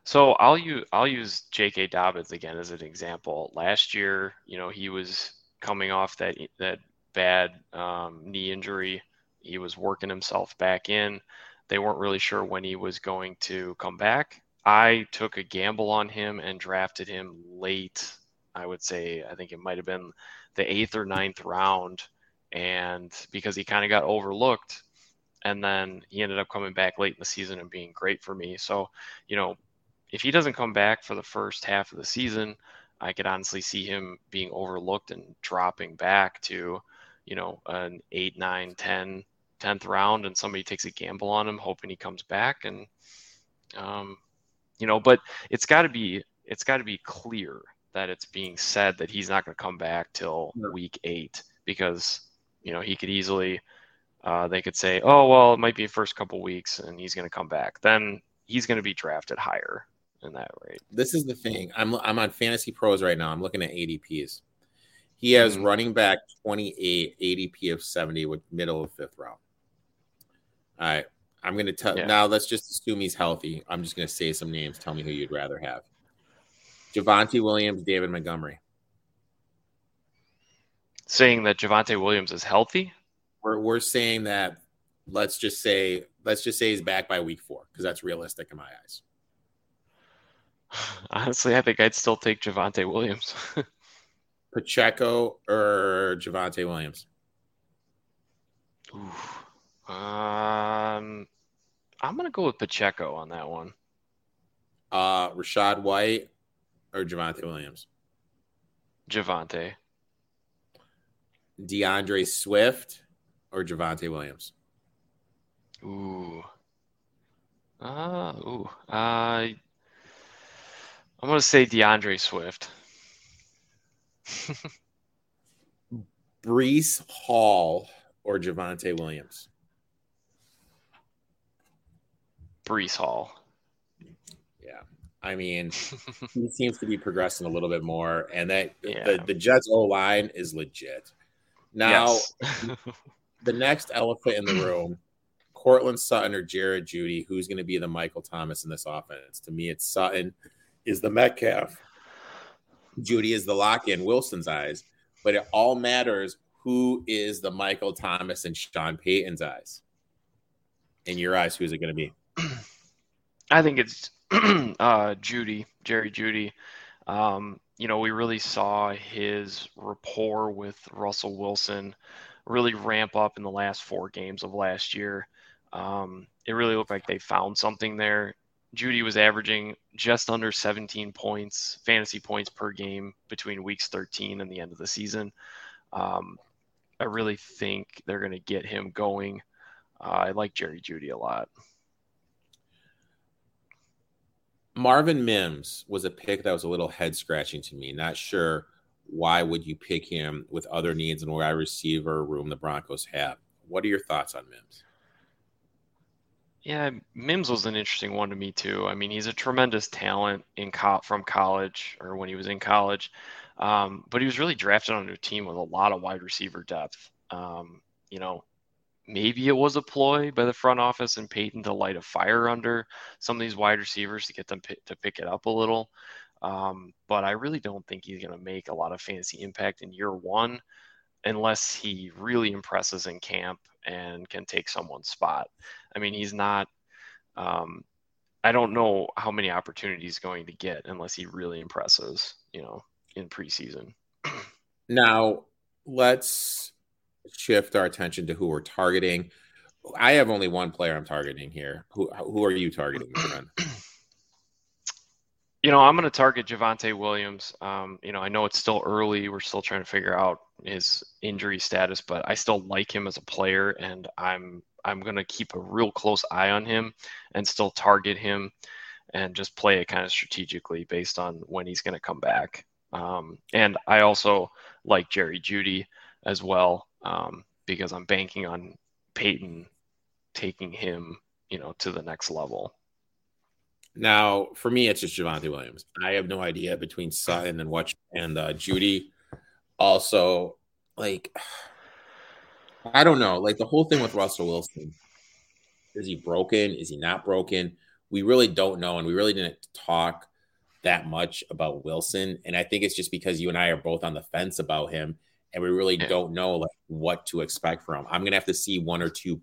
So I'll use I'll use J.K. Dobbins again as an example. Last year, you know, he was coming off that that bad um, knee injury. He was working himself back in. They weren't really sure when he was going to come back. I took a gamble on him and drafted him late. I would say I think it might have been the eighth or ninth round, and because he kind of got overlooked, and then he ended up coming back late in the season and being great for me. So, you know, if he doesn't come back for the first half of the season, I could honestly see him being overlooked and dropping back to, you know, an eight, nine, 10, 10th round, and somebody takes a gamble on him, hoping he comes back. And um, you know, but it's got to be it's got to be clear that it's being said that he's not going to come back till week eight because you know he could easily uh, they could say, oh well, it might be first couple weeks and he's going to come back. Then he's going to be drafted higher in that rate. This is the thing. I'm I'm on Fantasy Pros right now. I'm looking at ADPs. He has mm-hmm. running back 28, ADP of 70 with middle of fifth round. All right. I'm going to tell yeah. now. Let's just assume he's healthy. I'm just going to say some names. Tell me who you'd rather have: Javonte Williams, David Montgomery. Saying that Javonte Williams is healthy. We're we're saying that. Let's just say let's just say he's back by week four because that's realistic in my eyes. *sighs* Honestly, I think I'd still take Javonte Williams. *laughs* Pacheco or Javonte Williams? Ooh. Um, I'm gonna go with Pacheco on that one. Uh, Rachaad White or Javonte Williams? Javonte. D'Andre Swift or Javonte Williams? Ooh. Uh, ooh. Uh, I'm gonna say D'Andre Swift. *laughs* Breece Hall or Javonte Williams? Breece Hall. Yeah. I mean, *laughs* he seems to be progressing a little bit more, and that Yeah. the, the Jets O line is legit. Now, Yes. *laughs* the next elephant in the room, Courtland Sutton or Jared Jeudy, who's going to be the Michael Thomas in this offense? To me, it's Sutton is the Metcalf. Jeudy is the lock in Wilson's eyes, but it all matters who is the Michael Thomas and Sean Payton's eyes. In your eyes, who's it going to be? *clears throat* I think it's *clears throat* uh, Jeudy, Jerry Jeudy. Um, you know, we really saw his rapport with Russell Wilson really ramp up in the last four games of last year. Um, it really looked like they found something there. Jeudy was averaging just under 17 points, fantasy points per game between weeks 13 and the end of the season. Um, I really think they're going to get him going. Uh, I like Jerry Jeudy a lot. Marvin Mims was a pick that was a little head scratching to me. Not sure why would you pick him with other needs and wide receiver room the Broncos have. What are your thoughts on Mims? Yeah, Mims was an interesting one to me too. I mean, he's a tremendous talent in co- from college or when he was in college, um, but he was really drafted on a team with a lot of wide receiver depth. Um, you know, maybe it was a ploy by the front office and Payton to light a fire under some of these wide receivers to get them pi- to pick it up a little. Um, but I really don't think he's going to make a lot of fantasy impact in year one unless he really impresses in camp and can take someone's spot. I mean, he's not. Um, I don't know how many opportunities he's going to get unless he really impresses, you know, in preseason. *clears throat* Now, let's shift our attention to who we're targeting. I have only one player I'm targeting here. Who who are you targeting, my friend? You know, I'm going to target Javonte Williams. Um, you know, I know it's still early. We're still trying to figure out his injury status, but I still like him as a player, and I'm I'm going to keep a real close eye on him and still target him and just play it kind of strategically based on when he's going to come back. Um, and I also like Jerry Jeudy as well um, because I'm banking on Payton taking him, you know, to the next level. Now, for me, it's just Javonte Williams. I have no idea between Sutton and what and uh, Jeudy. Also, like, I don't know. Like the whole thing with Russell Wilson, is he broken? Is he not broken? We really don't know, and we really didn't talk that much about Wilson. And I think it's just because you and I are both on the fence about him, and we really Yeah. don't know like what to expect from. I'm gonna have to see one or two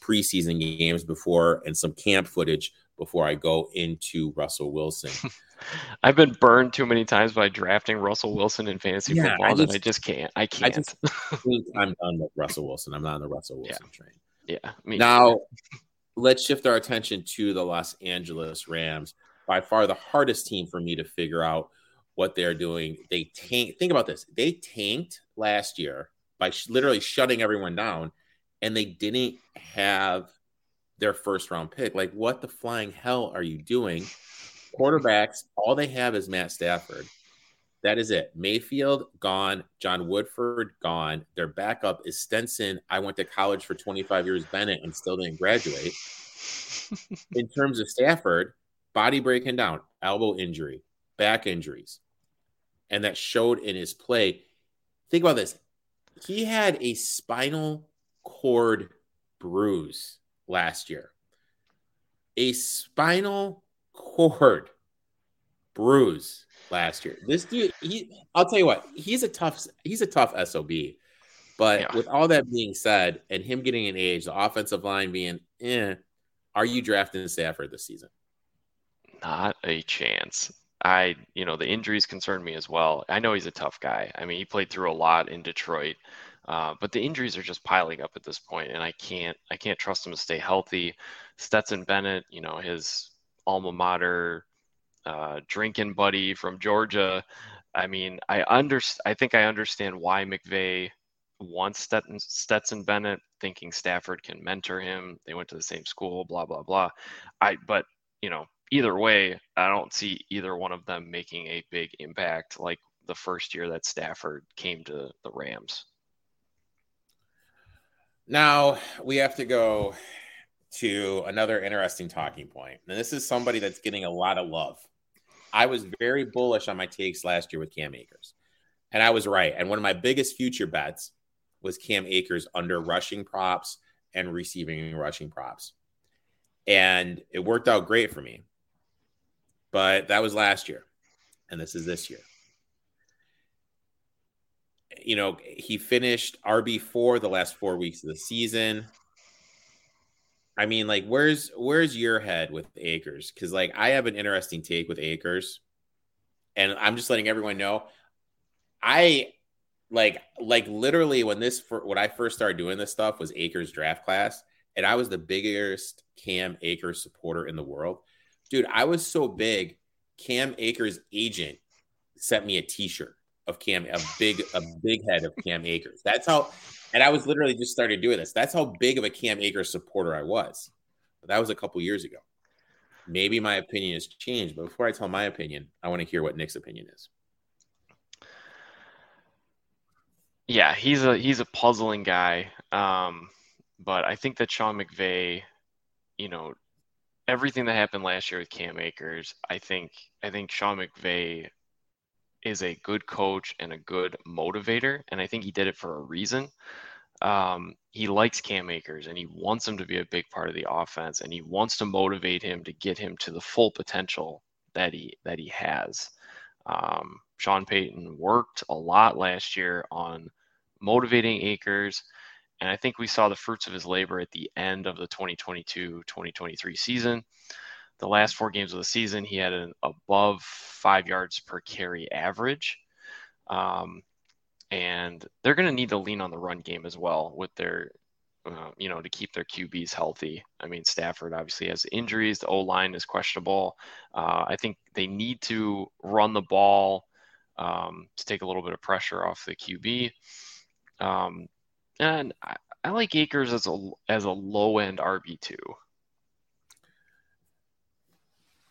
preseason games before and some camp footage before I go into Russell Wilson. *laughs* I've been burned too many times by drafting Russell Wilson in fantasy Yeah, football I that just- I just can't. I I can't. just *laughs* I'm done with Russell Wilson. I'm not on the Russell Wilson train. yeah. Now, let's shift our attention to the Los Angeles Rams. By far the hardest team for me to figure out what they're doing. They tank. Think about this. They tanked last year by sh- literally shutting everyone down, and they didn't have their first round pick. Like, what the flying hell are you doing? Quarterbacks, all they have is Matt Stafford. That is it. Mayfield gone. John Wolford gone. Their backup is Stetson. I went to college for 25 years, Bennett, and still didn't graduate. *laughs* In terms of Stafford, body breaking down, elbow injury, back injuries, and that showed in his play. Think about this. He had a spinal cord bruise last year. A spinal cord bruise last year. This dude, he I'll tell you what, he's a tough he's a tough SOB. But Yeah. with all that being said, and him getting an age, the offensive line being eh, Are you drafting Stafford this season? Not a chance. I, you know, the injuries concern me as well. I know he's a tough guy. I mean, he played through a lot in Detroit, uh, but the injuries are just piling up at this point, and I can't, I can't trust him to stay healthy. Stetson Bennett, you know, his alma mater, uh, drinking buddy from Georgia. I mean, I under, I think I understand why McVay wants Stetson, Stetson Bennett, thinking Stafford can mentor him. They went to the same school, blah blah blah. I, but you know, either way, I don't see either one of them making a big impact like the first year that Stafford came to the Rams. Now we have to go to another interesting talking point. And this is somebody that's getting a lot of love. I was very bullish on my takes last year with Cam Akers. And I was right. And one of my biggest future bets was Cam Akers under rushing props and receiving rushing props. And it worked out great for me. But that was last year. And this is this year. You know, he finished RB4 the last four weeks of the season. I mean, like, where's where's your head with Akers? Because like I have an interesting take with Akers, and I'm just letting everyone know. I like like literally when this for, when I first started doing this stuff was Akers draft class, and I was the biggest Cam Akers supporter in the world dude, I was so big. Cam Akers' agent sent me a T-shirt of Cam, a big, a big head of Cam Akers. That's how, and I was literally just started doing this. That's how big of a Cam Akers supporter I was. But that was a couple years ago. Maybe my opinion has changed, but before I tell my opinion, I want to hear what Nick's opinion is. Yeah, he's a he's a puzzling guy. Um, but I think that Sean McVay, you know, everything that happened last year with Cam Akers, I think I think Sean McVay is a good coach and a good motivator, and I think he did it for a reason. Um, he likes Cam Akers and he wants him to be a big part of the offense, and he wants to motivate him to get him to the full potential that he that he has. Um, Sean Payton worked a lot last year on motivating Akers and I think we saw the fruits of his labor at the end of the 2022 2023 season. The last four games of the season, he had an above five yards per carry average. Um, and they're going to need to lean on the run game as well with their, uh, you know, to keep their QBs healthy. I mean, Stafford obviously has injuries. The O line is questionable. Uh, I think they need to run the ball um, to take a little bit of pressure off the QB. Um, and I, I like Akers as a as a low end RB two.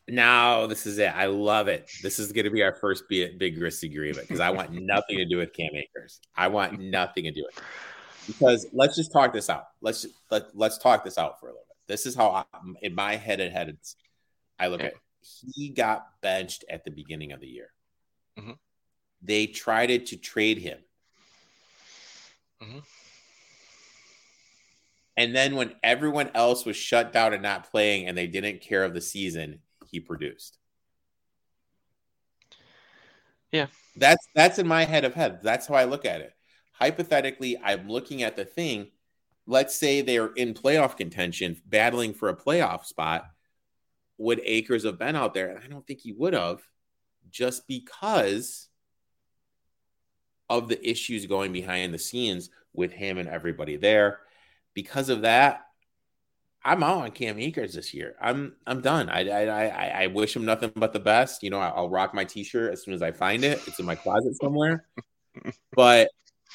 Now this is it. I love it. This is going to be our first big, big disagreement because I want *laughs* nothing to do with Cam Akers. I want nothing to do with it. Because *laughs* let's just talk this out. Let's let let's talk this out for a little bit. This is how I, in my head and head I look okay. at. It. He got benched at the beginning of the year. Mm-hmm. They tried it to trade him. Mm-hmm. And then when everyone else was shut down and not playing and they didn't care of the season, he produced. Yeah. That's that's in my head of head. That's how I look at it. Hypothetically, I'm looking at the thing. Let's say they're in playoff contention, battling for a playoff spot. Would Akers have been out there? And I don't think he would have, just because of the issues going behind the scenes with him and everybody there because of that, I'm out on Cam Akers this year. I'm I'm done. I I I, wish him nothing but the best. You know, I'll rock my T-shirt as soon as I find it. It's in my closet somewhere. *laughs* but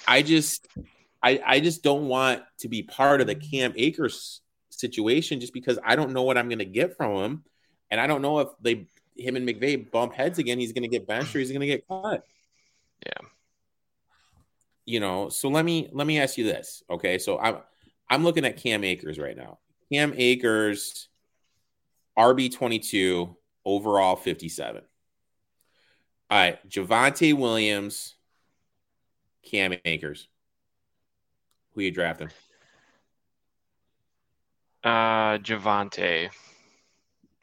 I just I I just don't want to be part of the Cam Akers situation just because I don't know what I'm going to get from him, and I don't know if they him and McVay bump heads again. He's going to get benched or he's going to get cut. Yeah. You know, so let me let me ask you this. Okay, so I'm I'm looking at Cam Akers right now. Cam Akers, RB22, overall 57. All right, Javonte Williams, Cam Akers. Who you drafting? Uh, Javonte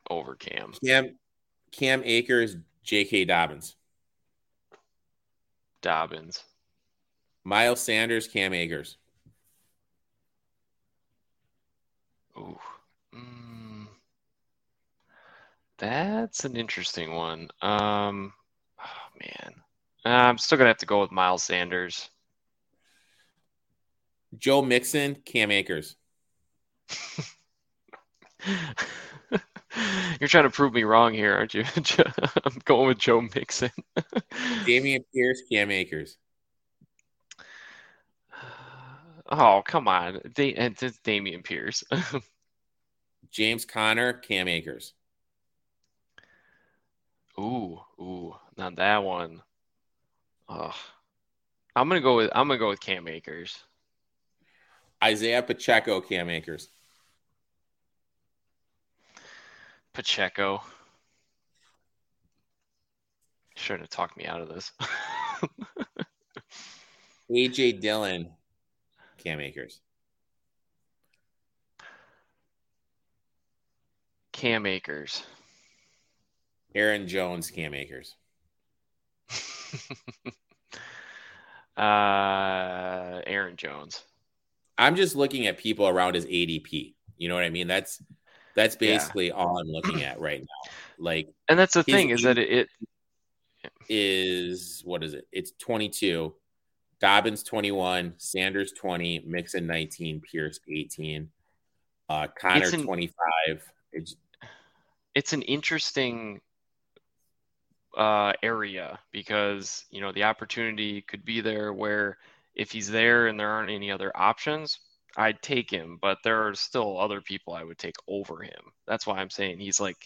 over Cam. Cam, Cam Akers, J.K. Dobbins. Dobbins. Miles Sanders, Cam Akers. Ooh. Mm. That's an interesting one. Um, oh man, uh, I'm still gonna have to go with Miles Sanders. Joe Mixon, Cam Akers. *laughs* You're trying to prove me wrong here, aren't you? *laughs* I'm going with Joe Mixon. *laughs* Dameon Pierce, Cam Akers. Oh, come on. Da- eh, it's Dameon Pierce. *laughs* James Conner, Cam Akers. Ooh, ooh, not that one. Oh, I'm gonna go with I'm gonna go with Cam Akers. Isaiah Pacheco, Cam Akers. Pacheco. Shouldn't have talked me out of this. *laughs* AJ Dillon, Cam Akers. Cam Akers. Aaron Jones, Cam Akers. *laughs* uh, Aaron Jones. I'm just looking at people around his ADP. You know what I mean? That's that's basically yeah. all I'm looking at right now. Like, and that's the thing is that it, it is what is it? It's 22. Dobbins 21, Sanders 20, Mixon 19, Pierce 18, uh, Conner an, 25. It's it's an interesting uh, area because you know the opportunity could be there where if he's there and there aren't any other options, I'd take him, but there are still other people I would take over him. That's why I'm saying he's like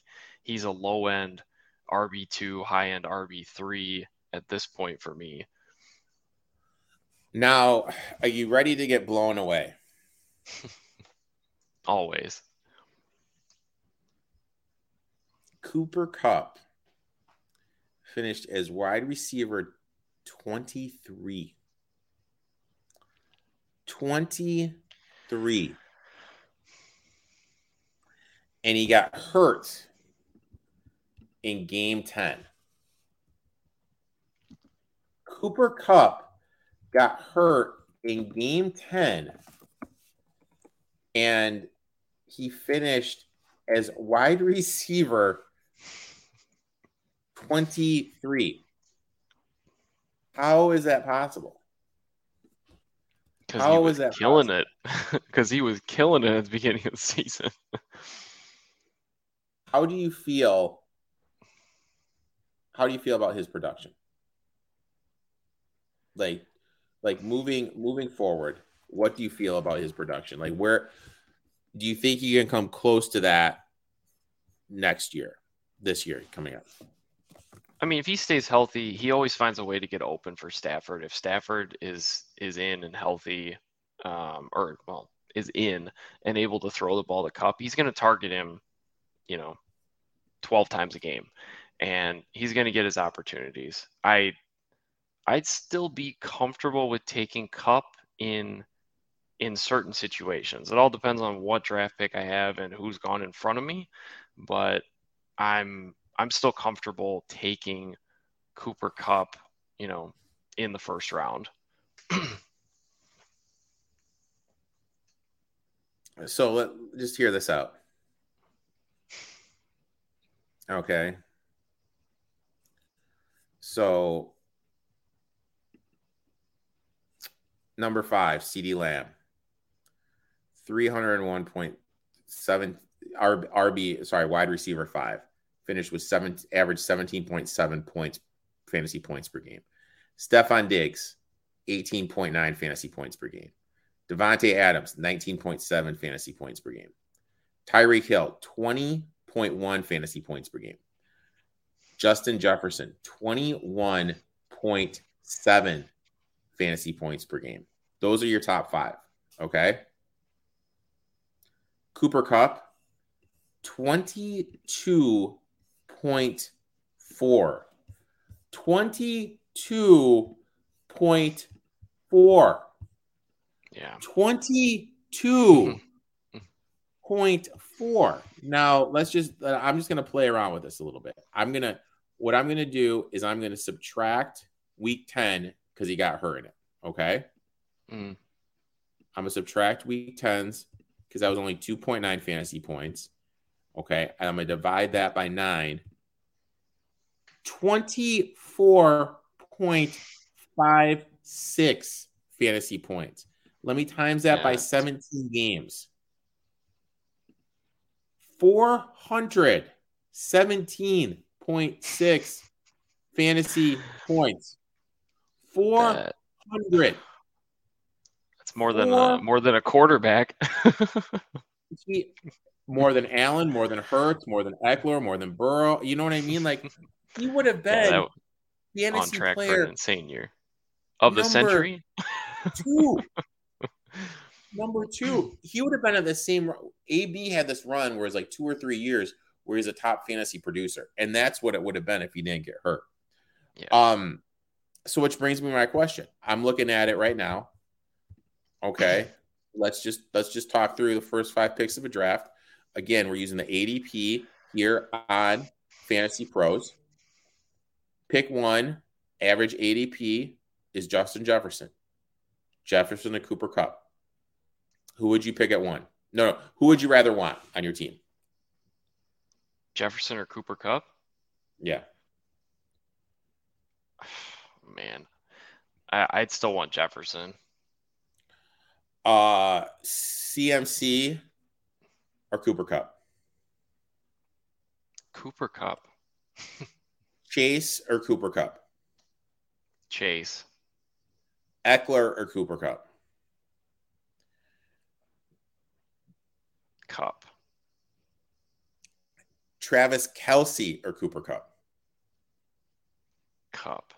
he's a low end RB2, high end RB3 at this point for me. Now, are you ready to get blown away? *laughs* Always. Cooper Kupp finished as wide receiver 23. 23. And he got hurt in game 10. Cooper Kupp got hurt in game 10 and he finished as wide receiver 23. How is that possible? How was that killing possible? it? *laughs* Because he was killing it at the beginning of the season. *laughs* How do you feel? How do you feel about his production? Like, like moving moving forward, what do you feel about his production? Like, where do you think he can come close to that next year, this year coming up? I mean, if he stays healthy, he always finds a way to get open for Stafford. If Stafford is is in and healthy, um, or well, is in and able to throw the ball to Kupp, he's going to target him, you know, twelve times a game, and he's going to get his opportunities. I, I'd still be comfortable with taking Kupp in in certain situations. It all depends on what draft pick I have and who's gone in front of me, but I'm I'm still comfortable taking Cooper Kupp, you know, in the first round. *clears throat* so let just hear this out. Okay. So number five, CeeDee Lamb. 301.7 RB, sorry, wide receiver five finished with seven average 17.7 points fantasy points per game. Stefon Diggs, 18.9 fantasy points per game. Davante Adams, 19.7 fantasy points per game. Tyreek Hill, 20.1 fantasy points per game. Justin Jefferson, 21.7 fantasy points per game. Those are your top five. Okay. Cooper Kupp, 22 22.4. 22.4. Yeah. 22.4. now, let's just, uh, I'm just going to play around with this a little bit. I'm going to, what I'm going to do is I'm going to subtract week 10 because he got hurt in it. Okay. Mm. I'm going to subtract week 10s because that was only 2.9 fantasy points. Okay. And I'm going to divide that by nine. 24.56 fantasy points. Let me times that Yeah. by 17 games. 417.6 fantasy points. 400. That- That's more than uh, more than a quarterback. *laughs* He- more than Allen, more than Hurts, more than Ekeler, more than Burrow. You know what I mean? Like he would have Yeah, been that- on track for player an insane year of the century. two. *laughs* Number two, he would have been at the same. AB had this run where it's like two or three years where he's a top fantasy producer, and that's what it would have been if he didn't get hurt. Yeah. Um. So, which brings me to my question. I'm looking at it right now. Okay, *laughs* let's just let's just talk through the first five picks of a draft. Again, we're using the ADP here on Fantasy Pros. Pick one, average ADP is Justin Jefferson. Jefferson and Cooper Kupp. Who would you pick at one? No, no. Who would you rather want on your team? Jefferson or Cooper Kupp? Yeah. *sighs* Man, I, I'd still want Jefferson. Uh CMC or Cooper Kupp? Cooper Kupp, *laughs* Chase or Cooper Kupp? Chase, Ekeler or Cooper Kupp? Kupp, Travis Kelce or Cooper Kupp? Kupp,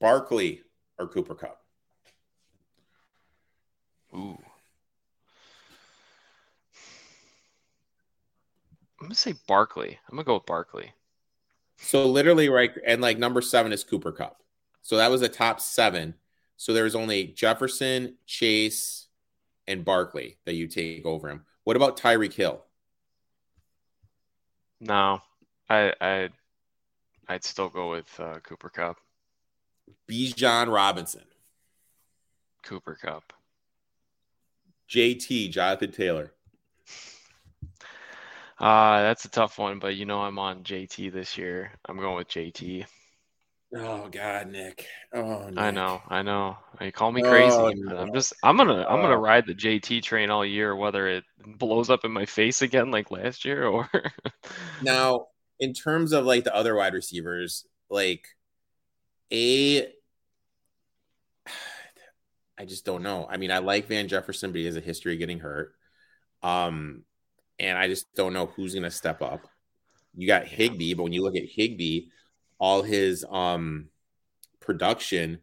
Barkley or Cooper Kupp? Ooh. I'm gonna say Barkley. I'm gonna go with Barkley. So literally right and like number seven is Cooper Kupp. So that was the top seven. So there was only Jefferson, Chase, and Barkley that you take over him. What about Tyreek Hill? No, I I I'd still go with uh, Cooper Cup. Bijan Robinson, Cooper Kupp. JT, Jonathan Taylor. Uh, that's a tough one, but you know I'm on JT this year. I'm going with JT. Oh God, Nick. Oh, Nick. I know, I know. You call me crazy, Oh, no. I'm just I'm gonna I'm gonna Oh. ride the JT train all year, whether it blows up in my face again like last year or Now, in terms of like the other wide receivers, like a, I just don't know. I mean, I like Van Jefferson, but he has a history of getting hurt. Um, and I just don't know who's going to step up. You got Higbee, but when you look at Higbee, all his um production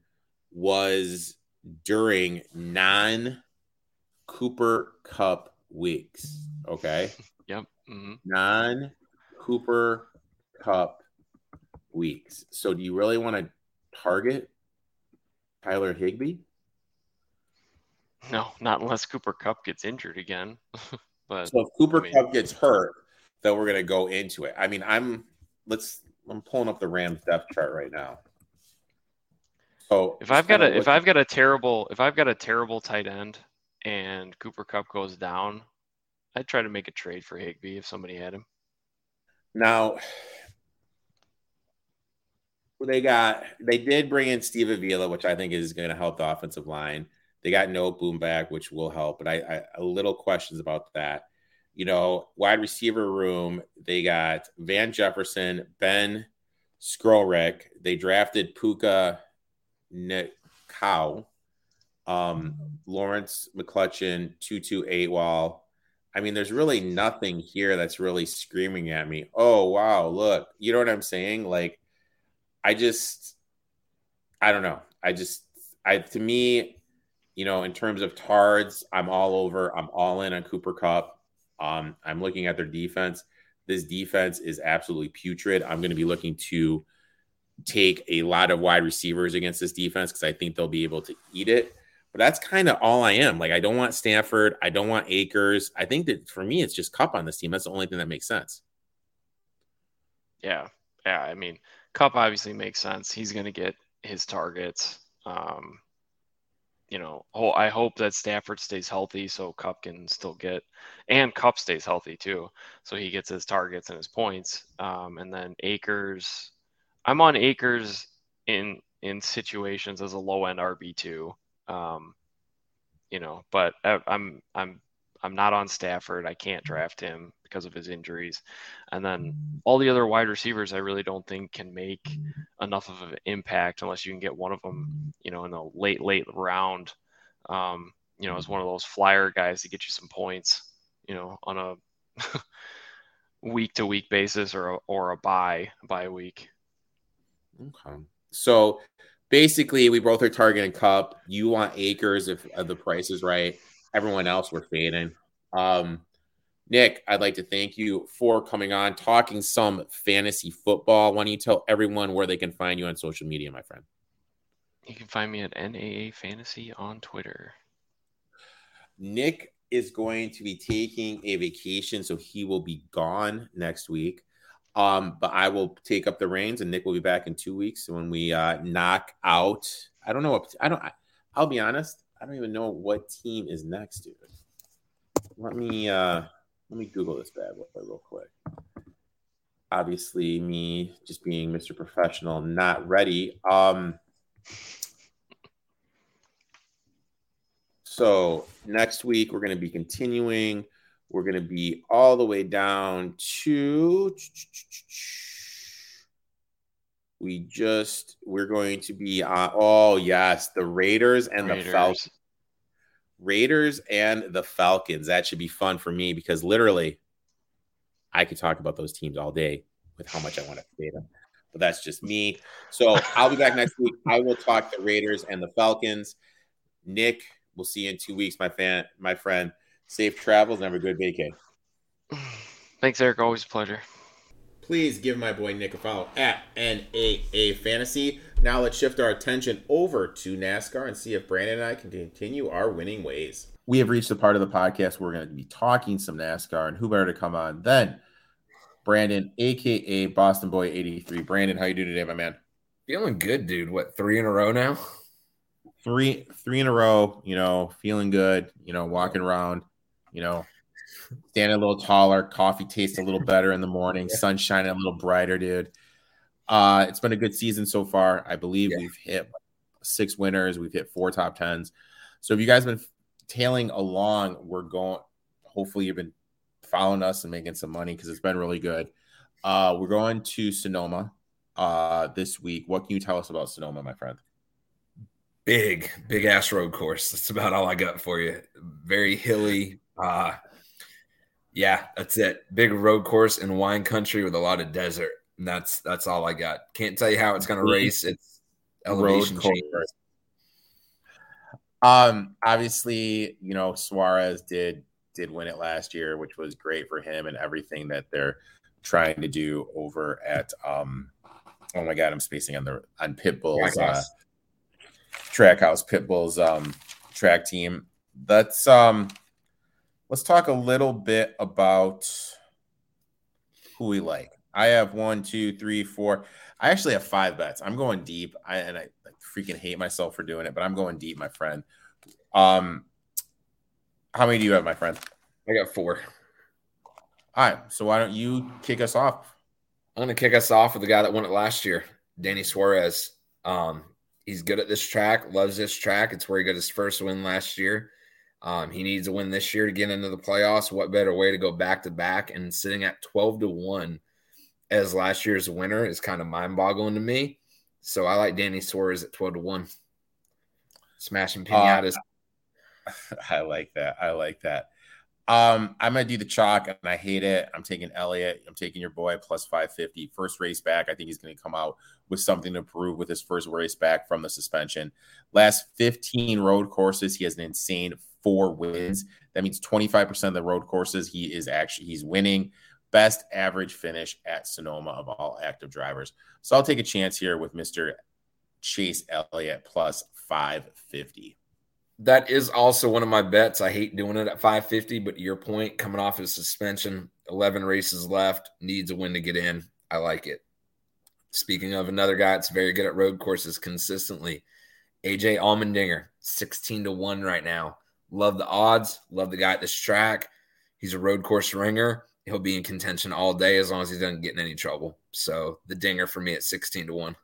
was during non Cooper Kupp weeks. Okay *laughs* Yep. hmm non Cooper Kupp weeks. So do you really want to target Tyler Higbee? No, not unless Cooper Kupp gets injured again. *laughs* but So if Cooper I mean- Kupp gets hurt, then we're gonna go into it. I mean, I'm let's I'm pulling up the Rams depth chart right now. So if I've got a if I've got a terrible if I've got a terrible tight end and Cooper Kupp goes down, I'd try to make a trade for Higbee if somebody had him. now they got they did bring in Steve Avila, which I think is going to help the offensive line. They got no boom back, which will help, but I, I a little questions about that. You know, wide receiver room, they got Van Jefferson, Ben Skowronek. They drafted Puka Nacua, um, Lawrence McCutcheon, Tutu Atwell. I mean, there's really nothing here that's really screaming at me. Oh wow, look, you know what I'm saying? Like, I just, I don't know. I just, I to me, you know, in terms of tards, I'm all over. I'm all in on Cooper Kupp. Um, I'm looking at their defense. This defense is absolutely putrid. I'm going to be looking to take a lot of wide receivers against this defense because I think they'll be able to eat it. But that's kind of all I am. Like, I don't want Stafford. I don't want Akers. I think that for me, it's just Kupp on this team. That's the only thing that makes sense. Yeah, yeah. I mean, Kupp obviously makes sense. He's going to get his targets. Um, you know, I hope that Stafford stays healthy so Kupp can still get, and Kupp stays healthy too, so he gets his targets and his points. Um, and then Akers, I'm on Akers in in situations as a low end RB two, um, you know, but I, I'm I'm I'm not on Stafford. I can't draft him because of his injuries. And then all the other wide receivers, I really don't think can make enough of an impact unless you can get one of them, you know, in the late, late round, um, you know, as one of those flyer guys to get you some points, you know, on a week to week basis or a, or a buy by week. Okay. So basically, we both are targeting Kupp. You want Akers if, if the price is right. Everyone else we're fading. Um, Nick, I'd like to thank you for coming on, talking some fantasy football. Why don't you tell everyone where they can find you on social media, my friend? You can find me at NAA Fantasy on Twitter. Nick is going to be taking a vacation, so he will be gone next week. Um, but I will take up the reins, and Nick will be back in two weeks when we uh, knock out. I don't know what I don't. I'll be honest. I don't even know what team is next, dude. Let me. uh let me Google this bad boy real quick. Obviously, me just being Mr. Professional, not ready. Um, so next week we're going to be continuing. We're going to be all the way down to. We just we're going to be on. Oh yes, the Raiders and Raiders. the Falcons. Raiders and the Falcons. That should be fun for me because literally I could talk about those teams all day with how much I want to pay them. But that's just me. So I'll be back next week. I will talk the Raiders and the Falcons. Nick, we'll see you in two weeks, my fan, my friend. Safe travels and have a good vacation. *sighs* Thanks, Eric. Always a pleasure please give my boy Nick a follow at NAA Fantasy. Now let's shift our attention over to NASCAR and see if Brandon and I can continue our winning ways. We have reached the part of the podcast where we're going to be talking some NASCAR, and who better to come on than Brandon, aka Boston Boy 83. Brandon, how you doing today, my man? Feeling good, dude. What, three in a row now? Three, three in a row. You know, feeling good. You know, walking around. You know, Stand a little taller, coffee tastes a little *laughs* better in the morning, yeah. sun shining a little brighter, dude. Uh, it's been a good season so far. I believe yeah. we've hit six winners, we've hit four top tens. So if you guys have been tailing along, we're going. Hopefully, you've been following us and making some money because it's been really good. Uh, we're going to Sonoma uh, this week. What can you tell us about Sonoma, my friend? Big, big ass road course. That's about all I got for you. Very hilly. Uh, yeah, that's it. Big road course in wine country with a lot of desert. And that's that's all I got. Can't tell you how it's going to race. It's elevation change. Um, obviously, you know Suarez did did win it last year, which was great for him and everything that they're trying to do over at um. Oh my God, I'm spacing on the on Pitbull's uh, Trackhouse Pitbull's um track team. That's um let's talk a little bit about who we like. I have one, two, three, four. I actually have five bets. I'm going deep. I and I, I freaking hate myself for doing it, but I'm going deep, my friend. Um, how many do you have, my friend? I got four. All right. So why don't you kick us off? I'm going to kick us off with the guy that won it last year, Danny Suarez. Um, he's good at this track, loves this track. It's where he got his first win last year. Um, he needs a win this year to get into the playoffs. What better way to go back to back and sitting at 12 to 1 as last year's winner is kind of mind boggling to me. So I like Danny Suarez at 12 to 1. Smashing pinatas. Uh, *laughs* I like that. I like that. Um, I'm gonna do the chalk, and I hate it. I'm taking Elliott. I'm taking your boy plus 550. First race back. I think he's gonna come out with something to prove with his first race back from the suspension. Last 15 road courses, he has an insane four wins. That means 25% of the road courses he is actually he's winning. Best average finish at Sonoma of all active drivers. So I'll take a chance here with Mr. Chase Elliott plus 550. That is also one of my bets. I hate doing it at 550, but your point, coming off his suspension, 11 races left, needs a win to get in. I like it. Speaking of another guy that's very good at road courses consistently, AJ Allmendinger, 16 to 1 right now. Love the odds. Love the guy at this track. He's a road course ringer. He'll be in contention all day as long as he doesn't get in any trouble. So the dinger for me at 16 to 1.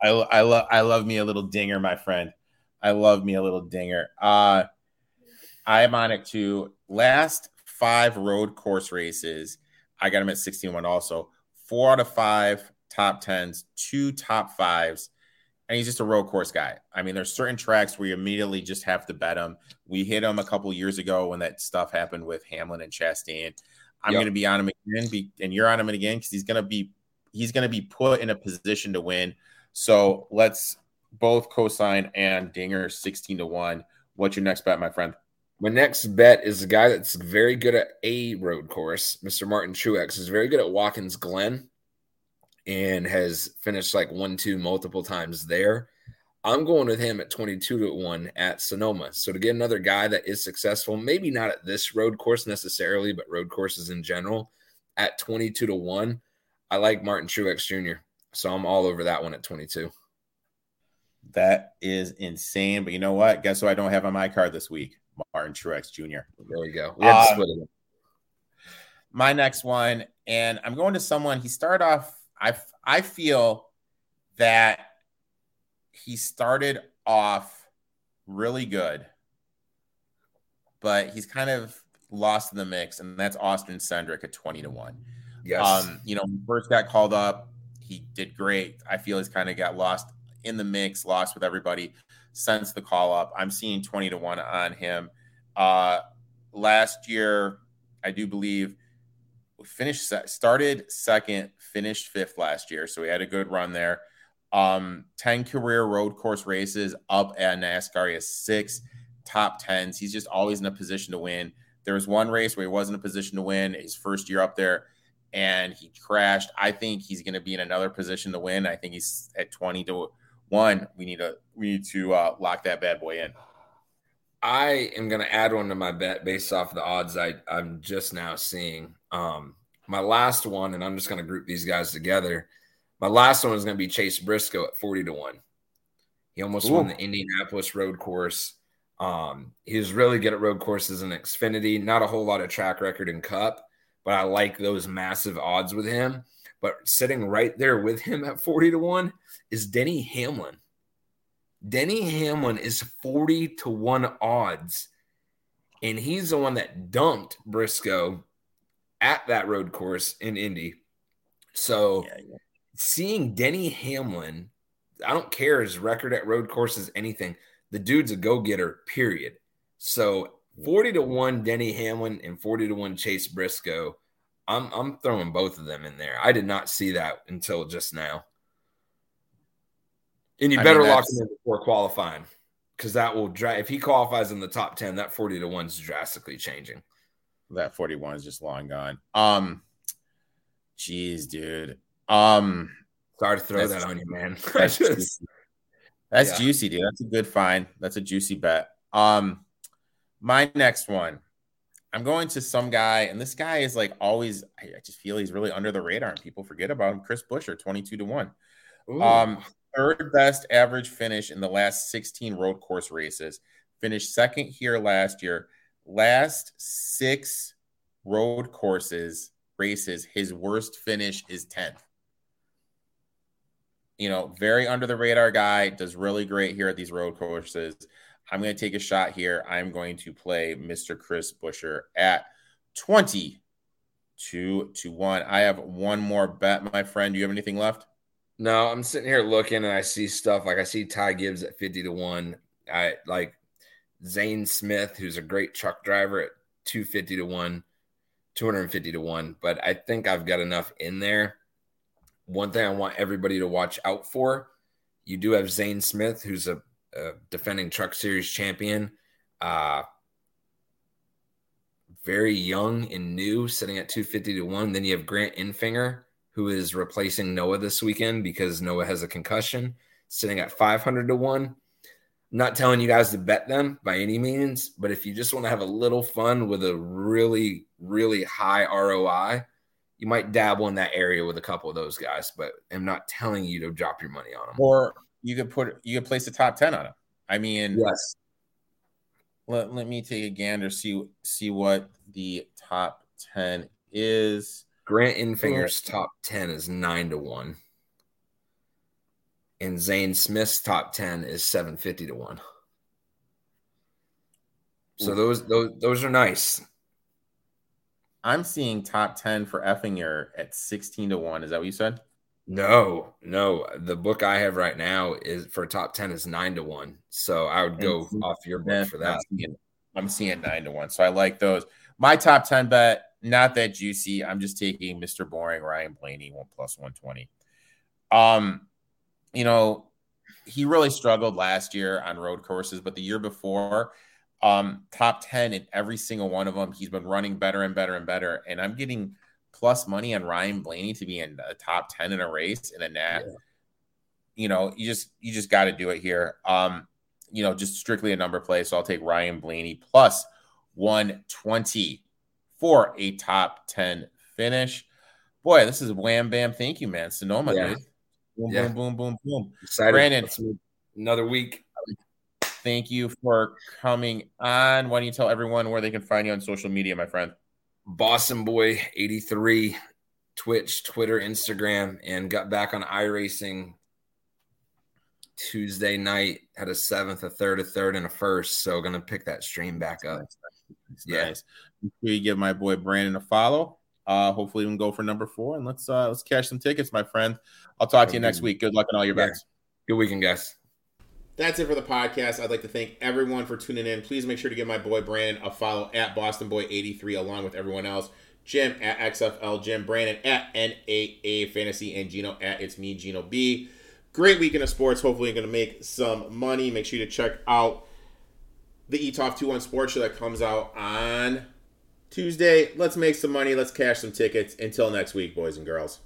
I, I love I love me a little dinger, my friend. I love me a little dinger. Uh I'm on it too. Last five road course races, I got him at 16 1 also. Four out of five top tens, two top fives, and he's just a road course guy. I mean, there's certain tracks where you immediately just have to bet him. We hit him a couple years ago when that stuff happened with Hamlin and Chastain. I'm yep. going to be on him again, be, and you're on him again because he's going to be he's going to be put in a position to win. So let's both cosign and Dinger 16 to one. What's your next bet, my friend? My next bet is a guy that's very good at a road course. Mr. Martin Truex is very good at Watkins Glen and has finished like one, two multiple times there. I'm going with him at 22 to 1 at Sonoma. So to get another guy that is successful, maybe not at this road course necessarily, but road courses in general, at 22 to 1, I like Martin Truex Jr. So I'm all over that one at 22. That is insane. But you know what? Guess who I don't have on my card this week? Martin Truex Jr. There we go. We have um, My next one, and I'm going to someone. He started off I I feel that he started off really good, but he's kind of lost in the mix, and that's Austin Cindric at twenty to one. Yes, um, you know, first got called up, he did great. I feel he's kind of got lost in the mix, lost with everybody since the call up. I'm seeing twenty to one on him. Uh, last year, I do believe finished started second, finished fifth last year, so he had a good run there. Um, 10 career road course races up at NASCAR. He has six top tens. He's just always in a position to win. There was one race where he wasn't in a position to win his first year up there and he crashed. I think he's going to be in another position to win. I think he's at 20 to 1. We need to we need to uh, lock that bad boy in. I am going to add one to my bet based off the odds I, I'm just now seeing. Um, my last one, and I'm just going to group these guys together. My last one is going to be Chase Briscoe at 40 to 1. He almost Ooh. won the Indianapolis road course. Um, he was really good at road courses in Xfinity, not a whole lot of track record in Cup, but I like those massive odds with him. But sitting right there with him at 40 to 1 is Denny Hamlin. Denny Hamlin is 40 to 1 odds. And he's the one that dumped Briscoe at that road course in Indy. So yeah, yeah. Seeing Denny Hamlin, I don't care his record at road courses, anything. The dude's a go getter, period. So 40 to 1 Denny Hamlin and 40 to 1 Chase Briscoe. I'm I'm throwing both of them in there. I did not see that until just now. And you better I mean, lock him in before qualifying because that will drive. If he qualifies in the top 10, that 40 to 1 is drastically changing. That 41 is just long gone. Um, jeez, dude. Um, sorry to throw that on you, man. *laughs* That's, *laughs* juicy. that's yeah. juicy, dude. That's a good find. That's a juicy bet. Um, my next one, I'm going to some guy, and this guy is like always. I, just feel he's really under the radar, and people forget about him. Chris Buescher, 22 to one. Ooh. Um, third best average finish in the last 16 road course races. Finished second here last year. Last six road courses races, his worst finish is 10th. You know, very under the radar guy, does really great here at these road courses. I'm going to take a shot here. I'm going to play Mr. Chris Buescher at 20 to 1. I have one more bet, my friend. Do you have anything left? No, I'm sitting here looking and I see stuff like I see Ty Gibbs at 50 to 1. I like Zane Smith, who's a great truck driver at 250 to 1, 250 to 1. But I think I've got enough in there. One thing I want everybody to watch out for you do have Zane Smith, who's a, a defending Truck Series champion. Uh, very young and new, sitting at 250 to 1. Then you have Grant Enfinger, who is replacing Noah this weekend because Noah has a concussion, sitting at 500 to 1 not telling you guys to bet them by any means, but if you just want to have a little fun with a really, really high ROI, you might dabble in that area with a couple of those guys. But I'm not telling you to drop your money on them. Or you could put you could place a top ten on them. I mean, Yes. let, let me take a gander see see what the top ten is. Grant Enfinger's top 10 is 9 to 1. And Zane Smith's top 10 is 750 to 1. So those those those are nice. I'm seeing top ten for Enfinger at sixteen to one. Is that what you said? No, no. The book I have right now is for top 10 is 9 to 1. So I would go And- off your book for that. I'm seeing, I'm seeing nine to one, so I like those. My top ten bet, not that juicy. I'm just taking Mr. Boring Ryan Blaney one plus one twenty. Um, you know, he really struggled last year on road courses, but the year before, um, top ten in every single one of them. He's been running better and better and better, and I'm getting plus money on Ryan Blaney to be in the top ten in a race in a nat. Yeah. You know, you just you just got to do it here. Um, you know, just strictly a number play. So I'll take Ryan Blaney plus 120 for a top 10 finish. Boy, this is wham bam. Thank you, man. Sonoma, Yeah. dude. Boom, Yeah. boom, boom, boom, boom. Excited. Brandon. Another week. Thank you for coming on. Why don't you tell everyone where they can find you on social media, my friend? Boston Boy 83, Twitch, Twitter, Instagram, and got back on iRacing Tuesday night. Had a seventh, a third, a third, and a first. So gonna pick that stream back up. It's Yeah. nice. Make sure you give my boy Brandon a follow. Uh, hopefully we can go for number four and let's uh let's cash some tickets, my friend. I'll talk to you next week. Good luck on all your Yeah. bets. Good weekend, guys. That's it for the podcast. I'd like to thank everyone for tuning in. Please make sure to give my boy Brandon a follow at Boston Boy 83 along with everyone else. Jim at XFL Jim, Brandon at NAA Fantasy, and Gino at It's Me Gino B. Great weekend of sports. Hopefully, you're going to make some money. Make sure you check out the ETOF 2 1 Sports Show that comes out on Tuesday. Let's make some money. Let's cash some tickets. Until next week, boys and girls.